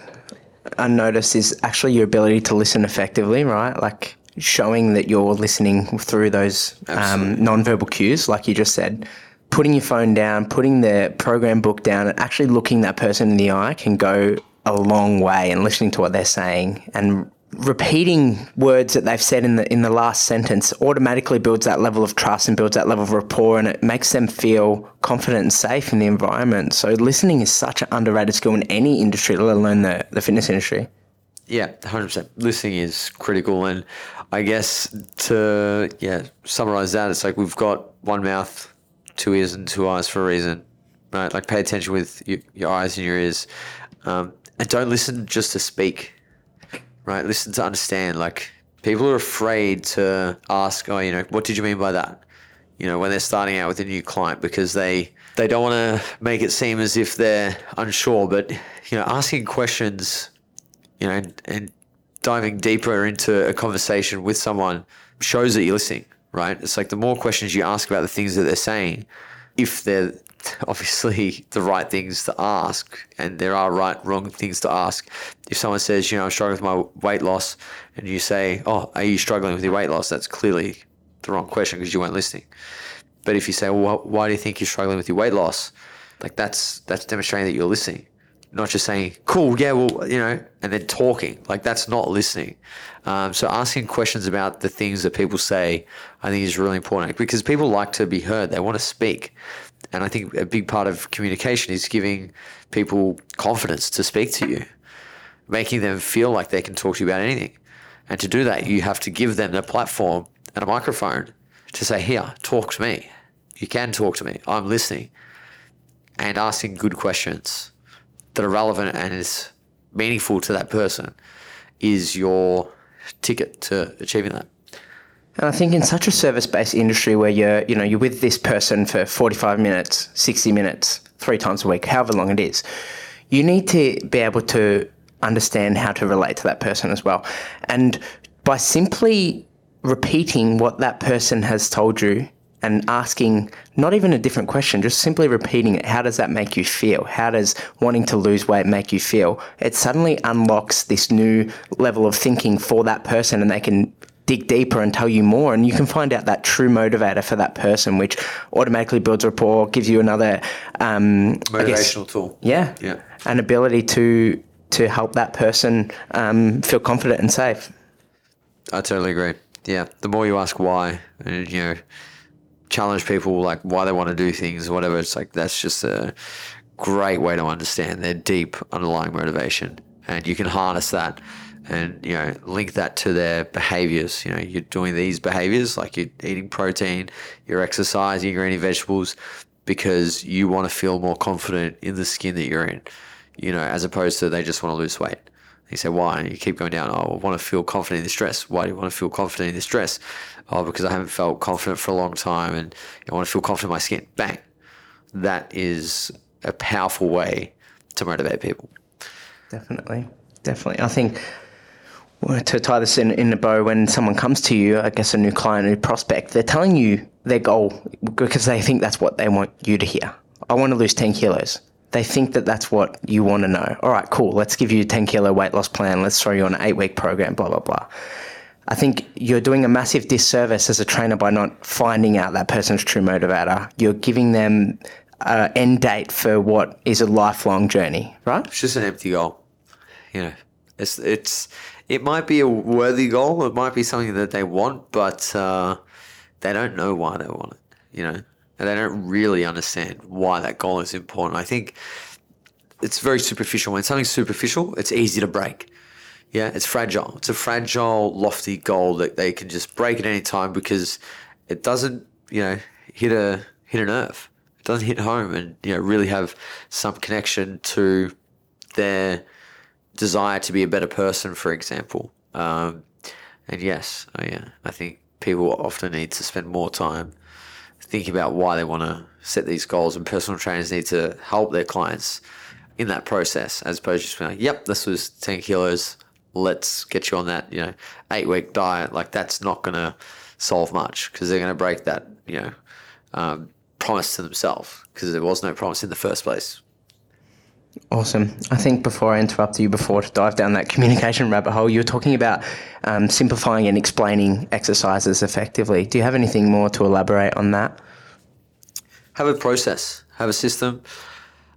unnoticed is actually your ability to listen effectively, right? Like showing that you're listening through those um, non-verbal cues, like you just said. Putting your phone down, putting the program book down, and actually looking that person in the eye can go a long way. And listening to what they're saying and repeating words that they've said in the in the last sentence automatically builds that level of trust and builds that level of rapport and it makes them feel confident and safe in the environment. So listening is such an underrated skill in any industry, let alone the, the fitness industry. Yeah, hundred percent. Listening is critical, and I guess to yeah summarize that, it's like we've got one mouth, two ears, and two eyes for a reason, right? Like pay attention with your, your eyes and your ears, um, and don't listen just to speak, right? Listen to understand. Like people are afraid to ask, oh, you know, what did you mean by that? You know, when they're starting out with a new client because they they don't want to make it seem as if they're unsure, but you know, asking questions you know, and, and diving deeper into a conversation with someone shows that you're listening, right? It's like the more questions you ask about the things that they're saying, if they're obviously the right things to ask, and there are right, wrong things to ask. If someone says, you know, I'm struggling with my weight loss, and you say, oh, are you struggling with your weight loss? That's clearly the wrong question because you weren't listening. But if you say, well, why do you think you're struggling with your weight loss? Like that's that's demonstrating that you're listening not just saying, cool, yeah, well, you know, and then talking. Like that's not listening. Um, so asking questions about the things that people say, I think is really important because people like to be heard. They want to speak. And I think a big part of communication is giving people confidence to speak to you, making them feel like they can talk to you about anything. And to do that, you have to give them a platform and a microphone to say, here, talk to me. You can talk to me. I'm listening. And asking good questions that are relevant and is meaningful to that person is your ticket to achieving that. And I think in such a service-based industry where you're, you know, you're with this person for 45 minutes, 60 minutes, three times a week, however long it is, you need to be able to understand how to relate to that person as well. And by simply repeating what that person has told you and asking not even a different question, just simply repeating it. How does that make you feel? How does wanting to lose weight make you feel? It suddenly unlocks this new level of thinking for that person and they can dig deeper and tell you more and you can find out that true motivator for that person which automatically builds rapport gives you another um, motivational guess, tool. Yeah. Yeah. An ability to to help that person um, feel confident and safe. I totally agree. Yeah. The more you ask why and you know challenge people like why they want to do things, whatever. It's like that's just a great way to understand their deep underlying motivation, and you can harness that and you know link that to their behaviors. You know, you're doing these behaviors like you're eating protein, you're exercising, you're eating vegetables because you want to feel more confident in the skin that you're in. You know, as opposed to they just want to lose weight. You say, why? And you keep going down. Oh, I want to feel confident in this dress. Why do you want to feel confident in this dress? Oh, because I haven't felt confident for a long time and I want to feel confident in my skin. Bang. That is a powerful way to motivate people. Definitely. Definitely. I think to tie this in, in a bow, when someone comes to you, I guess a new client, a new prospect, they're telling you their goal because they think that's what they want you to hear. I want to lose 10 kilos they think that that's what you want to know. All right, cool. Let's give you a 10 kilo weight loss plan. Let's throw you on an eight week program, blah, blah, blah. I think you're doing a massive disservice as a trainer by not finding out that person's true motivator. You're giving them an end date for what is a lifelong journey, right? It's just an empty goal. You know, it's, it's, it might be a worthy goal. It might be something that they want, but uh, they don't know why they want it, you know? and they don't really understand why that goal is important. I think it's very superficial. When something's superficial, it's easy to break. Yeah, it's fragile. It's a fragile, lofty goal that they can just break at any time because it doesn't, you know, hit a hit a nerve. It doesn't hit home and you know really have some connection to their desire to be a better person, for example. Um, and yes, oh yeah, I think people often need to spend more time thinking about why they want to set these goals, and personal trainers need to help their clients in that process, as opposed to just being like, "Yep, this was ten kilos. Let's get you on that, you know, eight week diet." Like that's not going to solve much because they're going to break that, you know, um, promise to themselves because there was no promise in the first place. Awesome. I think before I interrupt you, before to dive down that communication rabbit hole, you were talking about um, simplifying and explaining exercises effectively. Do you have anything more to elaborate on that? Have a process, have a system,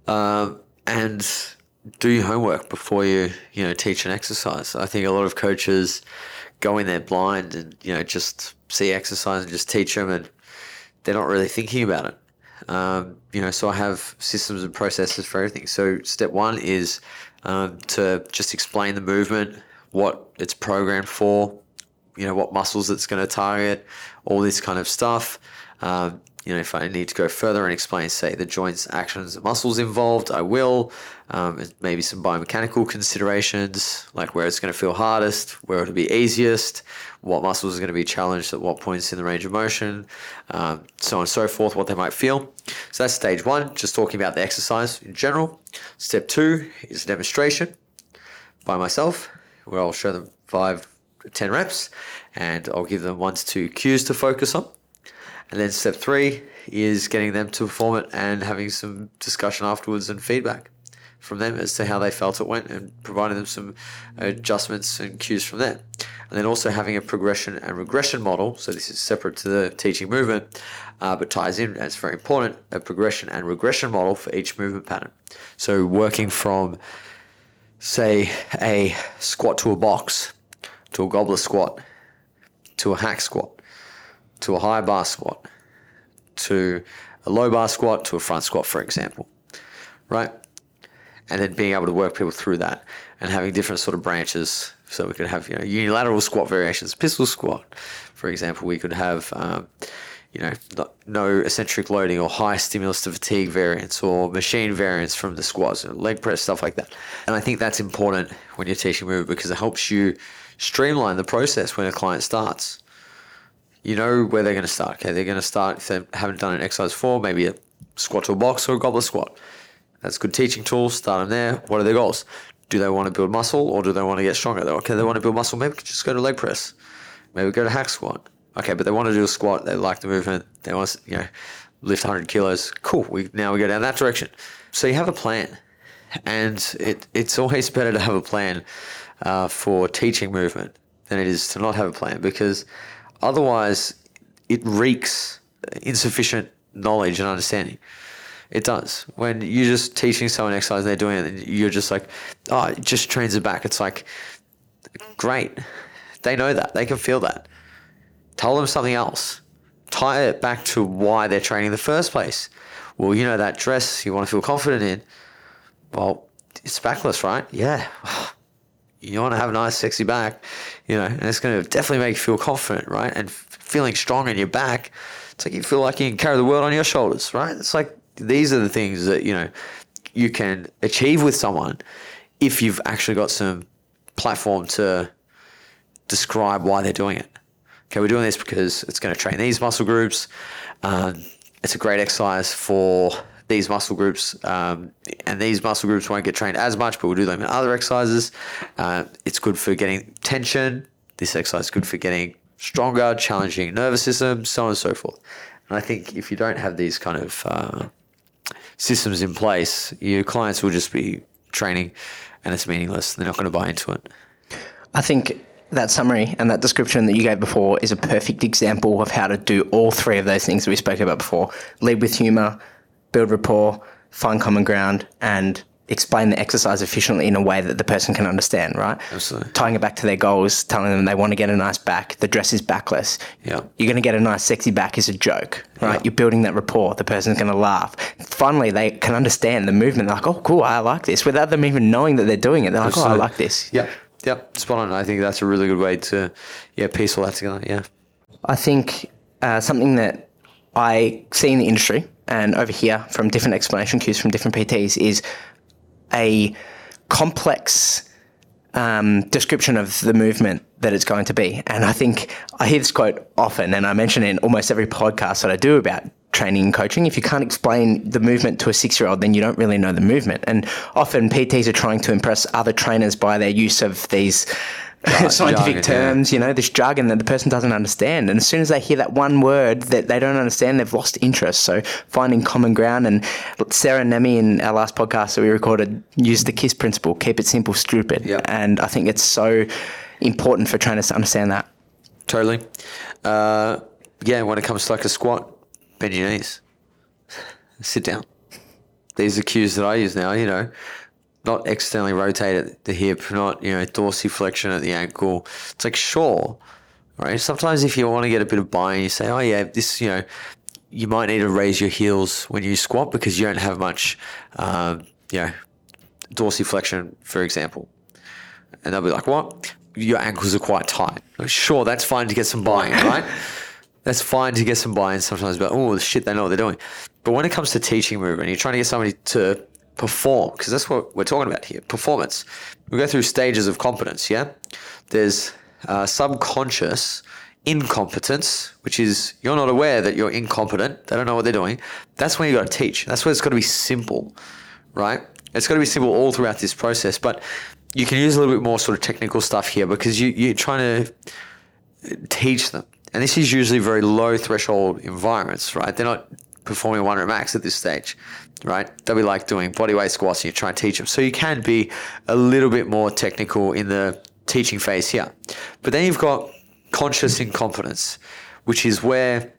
uh, and do your homework before you you know teach an exercise. I think a lot of coaches go in there blind and you know just see exercise and just teach them, and they're not really thinking about it. Um, you know, so I have systems and processes for everything. So step one is um, to just explain the movement, what it's programmed for, you know, what muscles it's going to target, all this kind of stuff. Um, you know, if I need to go further and explain, say, the joints, actions, and muscles involved, I will. Um, maybe some biomechanical considerations, like where it's going to feel hardest, where it'll be easiest, what muscles are going to be challenged at what points in the range of motion, um, so on and so forth, what they might feel. So that's stage one, just talking about the exercise in general. Step two is a demonstration by myself, where I'll show them five, ten reps, and I'll give them one to two cues to focus on. And then step three is getting them to perform it and having some discussion afterwards and feedback from them as to how they felt it went and providing them some adjustments and cues from there. And then also having a progression and regression model. So this is separate to the teaching movement, uh, but ties in, and it's very important, a progression and regression model for each movement pattern. So working from, say, a squat to a box, to a goblet squat, to a hack squat, to a high bar squat, to a low bar squat, to a front squat, for example, right? And then being able to work people through that and having different sort of branches. So we could have you know unilateral squat variations, pistol squat, for example. We could have um, you know no eccentric loading or high stimulus to fatigue variants or machine variants from the squats and leg press stuff like that. And I think that's important when you're teaching movement because it helps you streamline the process when a client starts you know where they're going to start. Okay, they're going to start if they haven't done an exercise before, maybe a squat to a box or a goblet squat. That's good teaching tools. Start them there. What are their goals? Do they want to build muscle or do they want to get stronger? Okay, they want to build muscle. Maybe just go to leg press. Maybe go to hack squat. Okay, but they want to do a squat. They like the movement. They want to, you know, lift 100 kilos. Cool. We now we go down that direction. So you have a plan, and it it's always better to have a plan uh, for teaching movement than it is to not have a plan because Otherwise, it reeks insufficient knowledge and understanding. It does. When you're just teaching someone exercise, and they're doing it, you're just like, oh, it just trains it back. It's like, great. They know that. They can feel that. Tell them something else. Tie it back to why they're training in the first place. Well, you know that dress you want to feel confident in. Well, it's backless, right? Yeah. you want to have a nice, sexy back, you know, and it's going to definitely make you feel confident, right? And feeling strong in your back, it's like you feel like you can carry the world on your shoulders, right? It's like these are the things that, you know, you can achieve with someone if you've actually got some platform to describe why they're doing it. Okay, we're doing this because it's going to train these muscle groups. Um, it's a great exercise for these muscle groups, um, and these muscle groups won't get trained as much, but we'll do them in other exercises. Uh, it's good for getting tension. This exercise is good for getting stronger, challenging nervous system, so on and so forth. And I think if you don't have these kind of uh, systems in place, your clients will just be training and it's meaningless. They're not going to buy into it. I think that summary and that description that you gave before is a perfect example of how to do all three of those things that we spoke about before. Lead with humor, build rapport, find common ground, and explain the exercise efficiently in a way that the person can understand, right? Absolutely. Tying it back to their goals, telling them they want to get a nice back, the dress is backless. Yeah. You're going to get a nice sexy back is a joke, right? Yeah. You're building that rapport. The person's going to laugh. Finally, they can understand the movement. They're like, oh, cool, I like this. Without them even knowing that they're doing it, they're like, Absolutely. oh, I like this. Yeah. Yep. Spot on. I think that's a really good way to, yeah, piece all that together. Yeah. I think uh, something that I see in the industry and over here from different explanation cues from different PTs is a complex um, description of the movement that it's going to be. And I think I hear this quote often, and I mention it in almost every podcast that I do about training and coaching. If you can't explain the movement to a six year old, then you don't really know the movement. And often PTs are trying to impress other trainers by their use of these scientific jargon, terms, yeah. you know, this jargon that the person doesn't understand. And as soon as they hear that one word that they don't understand, they've lost interest. So finding common ground. And Sarah and Nemi in our last podcast that we recorded used the KISS principle keep it simple, stupid. Yep. And I think it's so important for trainers to understand that. Totally. Uh, yeah, when it comes to like a squat, bend your knees, sit down. These are cues that I use now, you know not externally rotate at the hip, not you know dorsiflexion at the ankle. It's like sure, right? Sometimes if you want to get a bit of buy-in, you say, oh yeah, this you know, you might need to raise your heels when you squat because you don't have much, um, you know, dorsiflexion, for example. And they'll be like, what? your ankles are quite tight. Sure, that's fine to get some buy-in, right? That's fine to get some buy-in sometimes, but oh shit, they know what they're doing. But when it comes to teaching movement, you're trying to get somebody to perform, because that's what we're talking about here, performance. We go through stages of competence, yeah? There's uh, subconscious incompetence, which is you're not aware that you're incompetent. They don't know what they're doing. That's when you got to teach. That's where it's got to be simple, right? It's got to be simple all throughout this process. But you can use a little bit more sort of technical stuff here because you, you're trying to teach them. And this is usually very low threshold environments, right? They're not performing one max at this stage, right? They'll be like doing body weight squats and you try and teach them. So you can be a little bit more technical in the teaching phase here. But then you've got conscious incompetence, which is where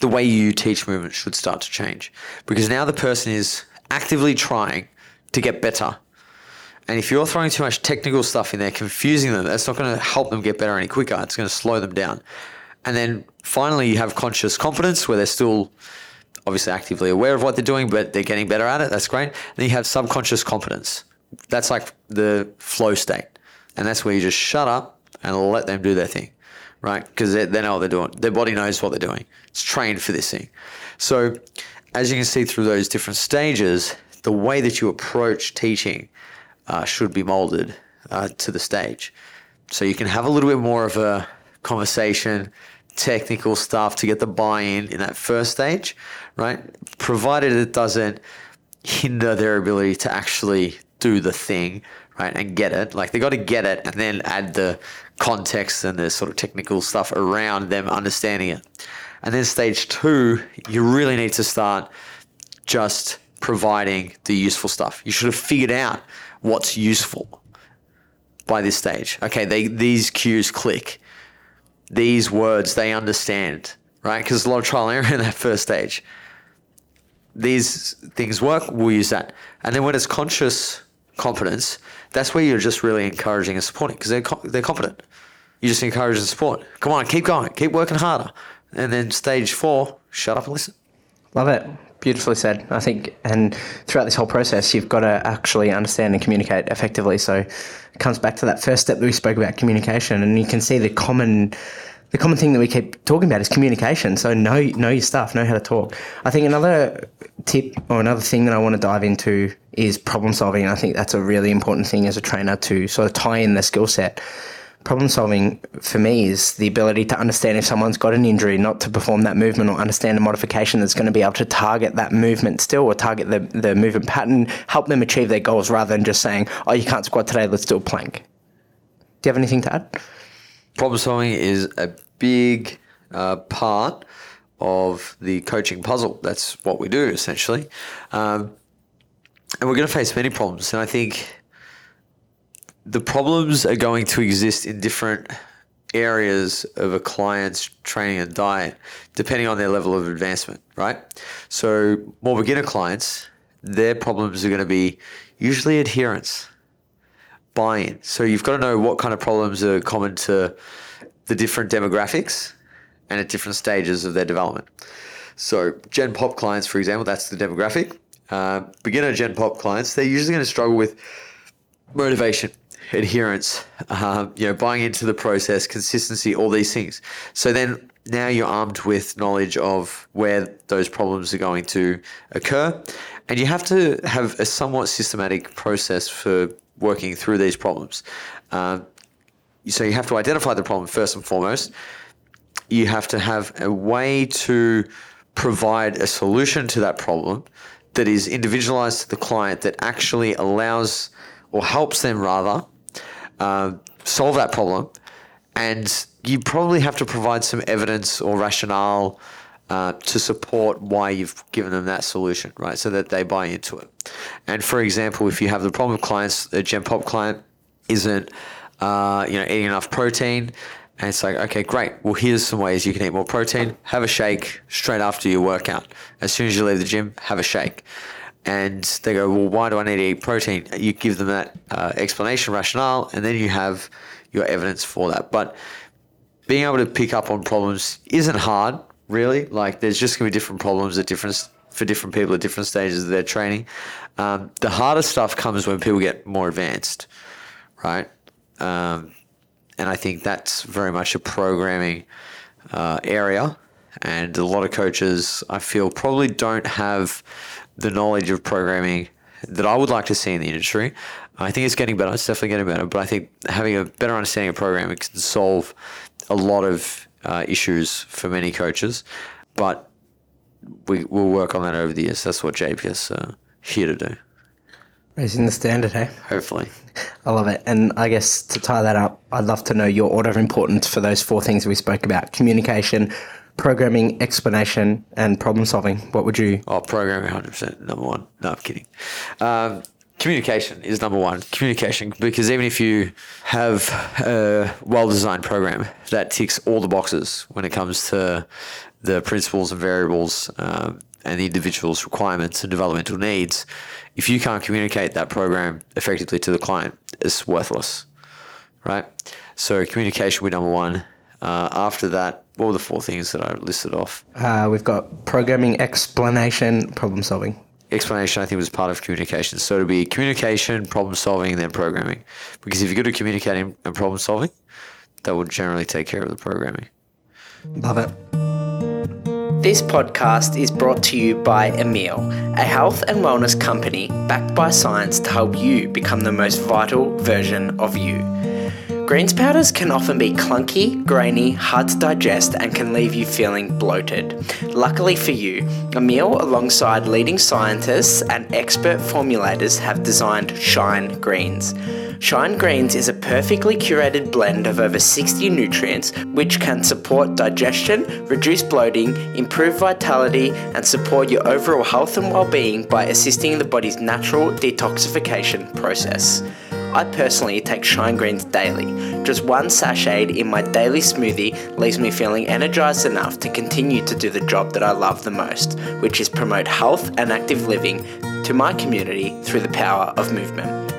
the way you teach movement should start to change. Because now the person is actively trying to get better. And if you're throwing too much technical stuff in there, confusing them, that's not going to help them get better any quicker. It's going to slow them down. And then finally, you have conscious competence where they're still obviously actively aware of what they're doing, but they're getting better at it. That's great. Then you have subconscious competence. That's like the flow state. And that's where you just shut up and let them do their thing, right? Because they, they know what they're doing. Their body knows what they're doing. It's trained for this thing. So, as you can see through those different stages, the way that you approach teaching uh, should be molded uh, to the stage. So you can have a little bit more of a conversation, technical stuff to get the buy-in in that first stage, right? Provided it doesn't hinder their ability to actually do the thing, right, and get it. Like they got to get it, and then add the context and the sort of technical stuff around them understanding it. And then stage two, you really need to start just providing the useful stuff. You should have figured out what's useful by this stage. Okay, they these cues click. These words they understand, right? Because a lot of trial and error in that first stage. These things work, we'll use that. And then when it's conscious confidence, that's where you're just really encouraging and supporting because they're, they're confident. You just encourage and support. Come on, keep going, keep working harder. And then stage four, shut up and listen. Love it. Beautifully said. I think, and throughout this whole process, you've got to actually understand and communicate effectively. So it comes back to that first step that we spoke about communication, and you can see the common. The common thing that we keep talking about is communication. So know know your stuff, know how to talk. I think another tip or another thing that I want to dive into is problem solving. I think that's a really important thing as a trainer to sort of tie in the skill set problem solving for me is the ability to understand if someone's got an injury, not to perform that movement or understand a modification that's going to be able to target that movement still or target the, the movement pattern, help them achieve their goals rather than just saying, oh, you can't squat today, let's do a plank. Do you have anything to add? Problem solving is a big uh, part of the coaching puzzle. That's what we do essentially. Um, and we're going to face many problems. And I think the problems are going to exist in different areas of a client's training and diet depending on their level of advancement, right? So, more beginner clients, their problems are going to be usually adherence, buy in. So, you've got to know what kind of problems are common to the different demographics and at different stages of their development. So, Gen Pop clients, for example, that's the demographic. Uh, beginner Gen Pop clients, they're usually going to struggle with motivation adherence, um, you know, buying into the process, consistency, all these things. So then now you're armed with knowledge of where those problems are going to occur, and you have to have a somewhat systematic process for working through these problems. Um, so you have to identify the problem first and foremost. You have to have a way to provide a solution to that problem that is individualized to the client that actually allows or helps them rather uh, solve that problem. And you probably have to provide some evidence or rationale uh, to support why you've given them that solution, right? So that they buy into it. And for example, if you have the problem with clients, a Gen Pop client isn't, uh, you know, eating enough protein, and it's like, okay, great. Well, here's some ways you can eat more protein. Have a shake straight after your workout. As soon as you leave the gym, have a shake and they go, well, why do I need to eat protein? You give them that uh, explanation, rationale, and then you have your evidence for that. But being able to pick up on problems isn't hard, really. Like there's just going to be different problems at different for different people at different stages of their training. Um, the hardest stuff comes when people get more advanced, right? Um, and I think that's very much a programming uh, area. And a lot of coaches, I feel, probably don't have the knowledge of programming that I would like to see in the industry. I think it's getting better. It's definitely getting better. But I think having a better understanding of programming can solve a lot of uh, issues for many coaches. But we, we'll work on that over the years. That's what JPS uh, here to do. Raising the standard, hey? Hopefully. I love it. And I guess to tie that up, I'd love to know your order of importance for those four things we spoke about communication, programming, explanation, and problem solving. What would you? Oh, programming, hundred percent number one. No, I'm kidding. Um, communication is number one. Communication, because even if you have a well-designed program that ticks all the boxes when it comes to the principles and variables um, and the individual's requirements and developmental needs, if you can't communicate that program effectively to the client, it's worthless, right? So communication would be number one. Uh, after that, what were the four things that I listed off? Uh, we've got programming, explanation, problem solving. Explanation, I think, was part of communication. So to be communication, problem solving, and then programming. Because if you're good at communicating and problem solving, that would generally take care of the programming. Love it. This podcast is brought to you by Eimele, a health and wellness company backed by science to help you become the most vital version of you. Greens powders can often be clunky, grainy, hard to digest, and can leave you feeling bloated. Luckily for you, Eimele, alongside leading scientists and expert formulators, have designed Shine Greens. Shine Greens is a perfectly curated blend of over 60 nutrients which can support digestion, reduce bloating, improve vitality, and support your overall health and well-being by assisting the body's natural detoxification process. I personally take Shine Greens daily. Just one sachet in my daily smoothie leaves me feeling energized enough to continue to do the job that I love the most, which is promote health and active living to my community through the power of movement.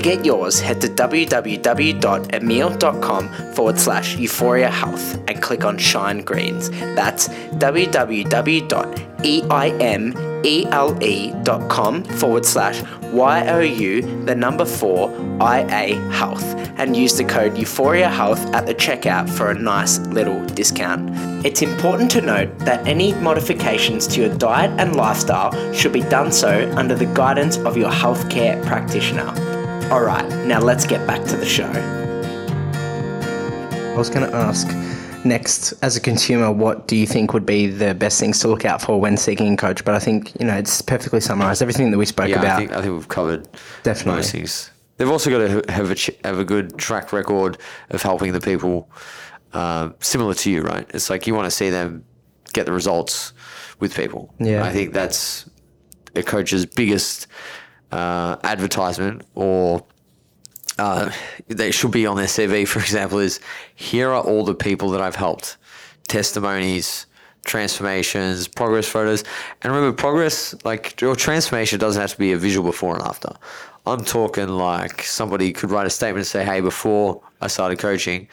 To get yours, head to www.eimele.com forward slash You4ia health and click on Shine Greens. That's www.eimele.com forward slash YOU, the number four, IA Health, and use the code You4ia Health at the checkout for a nice little discount. It's important to note that any modifications to your diet and lifestyle should be done so under the guidance of your healthcare practitioner. All right, now let's get back to the show. I was going to ask next, as a consumer, what do you think would be the best things to look out for when seeking a coach? But I think you know it's perfectly summarised everything that we spoke Yeah, about. I think I think we've covered Definitely. most things. They've also got to have a have a good track record of helping the people uh, similar to you, right? It's like you want to see them get the results with people. Yeah. I think that's a coach's biggest uh, advertisement or uh, they should be on their CV, for example, is here are all the people that I've helped, testimonies, transformations, progress photos, and remember, progress like your transformation doesn't have to be a visual before and after. I'm talking like somebody could write a statement and say, "Hey, before I started coaching,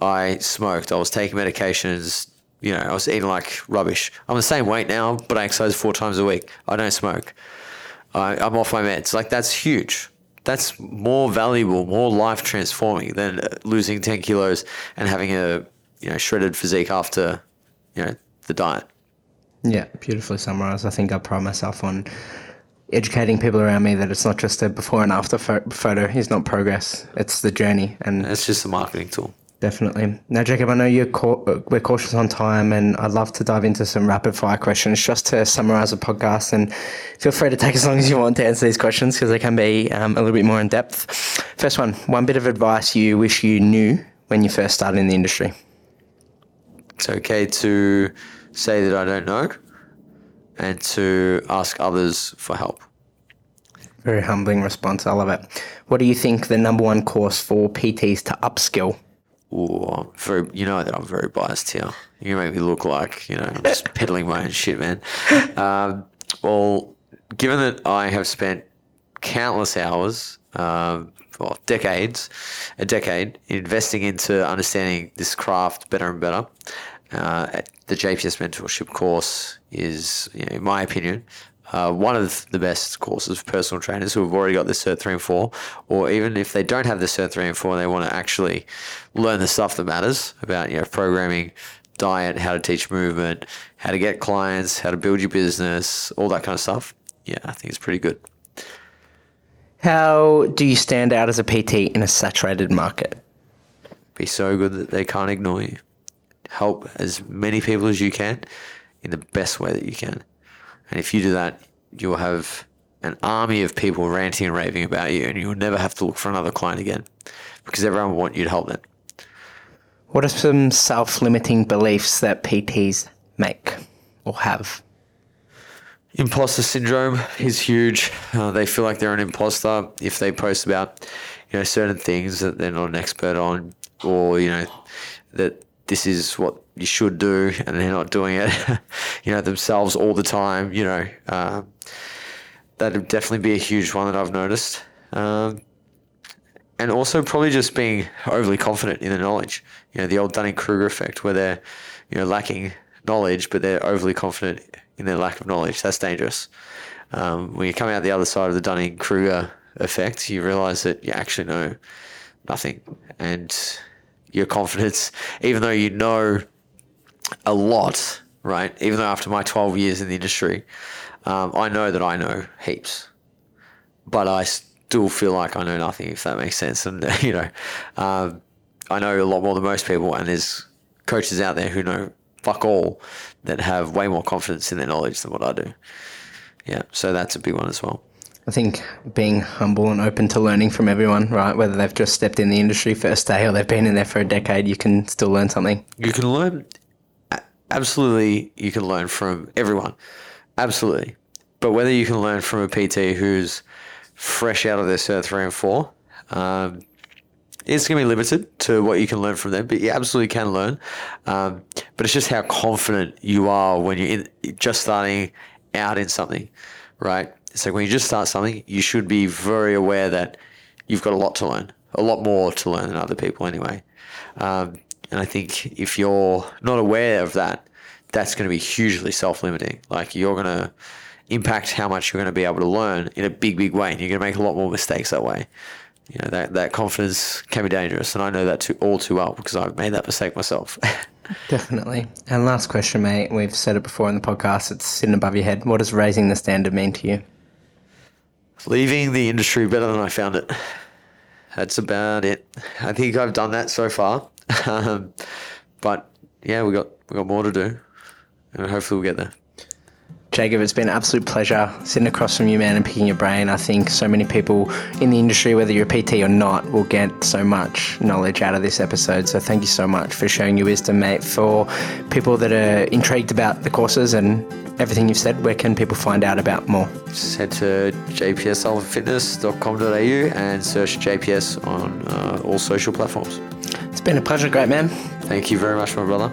I smoked. I was taking medications. You know, I was eating like rubbish. I'm the same weight now, but I exercise four times a week. I don't smoke. I, I'm off my meds. Like that's huge. That's more valuable, more life transforming than losing ten kilos and having a you know shredded physique after you know the diet. Yeah, beautifully summarised. I think I pride myself on educating people around me that it's not just a before and after pho- photo. It's not progress. It's the journey, and It's just a marketing tool. Definitely. Now, Jacob, I know you're cau- we're cautious on time, and I'd love to dive into some rapid fire questions just to summarize the podcast. And feel free to take as long as you want to answer these questions because they can be um, a little bit more in depth. First one one bit of advice you wish you knew when you first started in the industry. It's okay to say that I don't know and to ask others for help. Very humbling response. I love it. What do you think the number one course for PTs to upskill? Ooh, very, you know that I'm very biased here. You make me look like, you know, I'm just peddling my own shit, man. Um, well, given that I have spent countless hours, um, well, decades, a decade, investing into understanding this craft better and better, uh, the JPS mentorship course is, you know, in my opinion, uh, one of the best courses for personal trainers who have already got the Cert 3 and 4, or even if they don't have the Cert 3 and 4 and they want to actually learn the stuff that matters about, you know, programming, diet, how to teach movement, how to get clients, how to build your business, all that kind of stuff. Yeah, I think it's pretty good. How do you stand out as a PT in a saturated market? Be so good that they can't ignore you. Help as many people as you can in the best way that you can. And if you do that, you'll have an army of people ranting and raving about you, and you'll never have to look for another client again because everyone will want you to help them. What are some self limiting beliefs that PTs make or have? Imposter syndrome is huge. Uh, they feel like they're an imposter if they post about, you know, certain things that they're not an expert on, or you know, that this is what you should do and they're not doing it, you know, themselves all the time. You know, um, that'd definitely be a huge one that I've noticed. Um, and also probably just being overly confident in the knowledge. You know, the old Dunning Kruger effect, where they're, you know, lacking knowledge, but they're overly confident in their lack of knowledge. That's dangerous. Um, when you come out the other side of the Dunning Kruger effect, you realize that you actually know nothing, and your confidence, even though you know a lot, right? Even though after my 12 years in the industry, um, I know that I know heaps, but I still feel like I know nothing, if that makes sense. And, you know, um, I know a lot more than most people, and there's coaches out there who know fuck all that have way more confidence in their knowledge than what I do. Yeah, so that's a big one as well. I think being humble and open to learning from everyone, right? Whether they've just stepped in the industry first day or they've been in there for a decade, you can still learn something. You can learn, absolutely, you can learn from everyone. Absolutely. But whether you can learn from a PT who's fresh out of their Cert 3 and 4, um, it's going to be limited to what you can learn from them, but you absolutely can learn. Um, but it's just how confident you are when you're in, just starting out in something, right? So when you just start something, you should be very aware that you've got a lot to learn, a lot more to learn than other people anyway. Um, and I think if you're not aware of that, that's going to be hugely self-limiting. Like you're going to impact how much you're going to be able to learn in a big, big way, and you're going to make a lot more mistakes that way. You know that that confidence can be dangerous, and I know that too, all too well because I've made that mistake myself. Definitely. And last question, mate. We've said it before in the podcast. It's sitting above your head. What does raising the standard mean to you? Leaving the industry better than I found it. That's about it. I think I've done that so far, um, but yeah, we got we got more to do, and hopefully we'll get there. Jacob, it's been an absolute pleasure sitting across from you, man, and picking your brain. I think so many people in the industry, whether you're a PT or not, will get so much knowledge out of this episode. So thank you so much for sharing your wisdom, mate. For people that are intrigued about the courses and everything you've said, where can people find out about more? Just head to jpshealthandfitness.com.au and search JPS on uh, all social platforms. It's been a pleasure, great man. Thank you very much, my brother.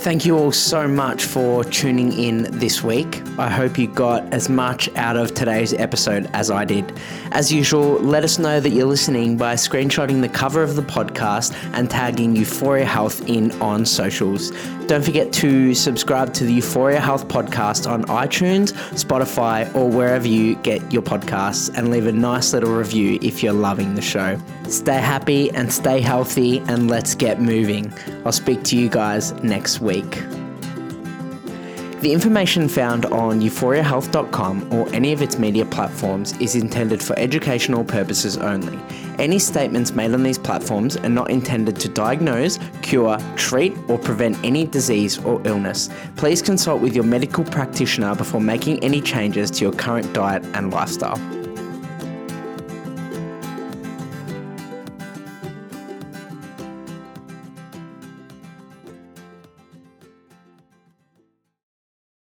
Thank you all so much for tuning in this week. I hope you got as much out of today's episode as I did. As usual, let us know that you're listening by screenshotting the cover of the podcast and tagging You4ia Health in on socials. Don't forget to subscribe to the You4ia Health podcast on iTunes, Spotify, or wherever you get your podcasts and leave a nice little review if you're loving the show. Stay happy and stay healthy, and let's get moving. I'll speak to you guys next week. The information found on you4iahealth.com or any of its media platforms is intended for educational purposes only. Any statements made on these platforms are not intended to diagnose, cure, treat, or prevent any disease or illness. Please consult with your medical practitioner before making any changes to your current diet and lifestyle.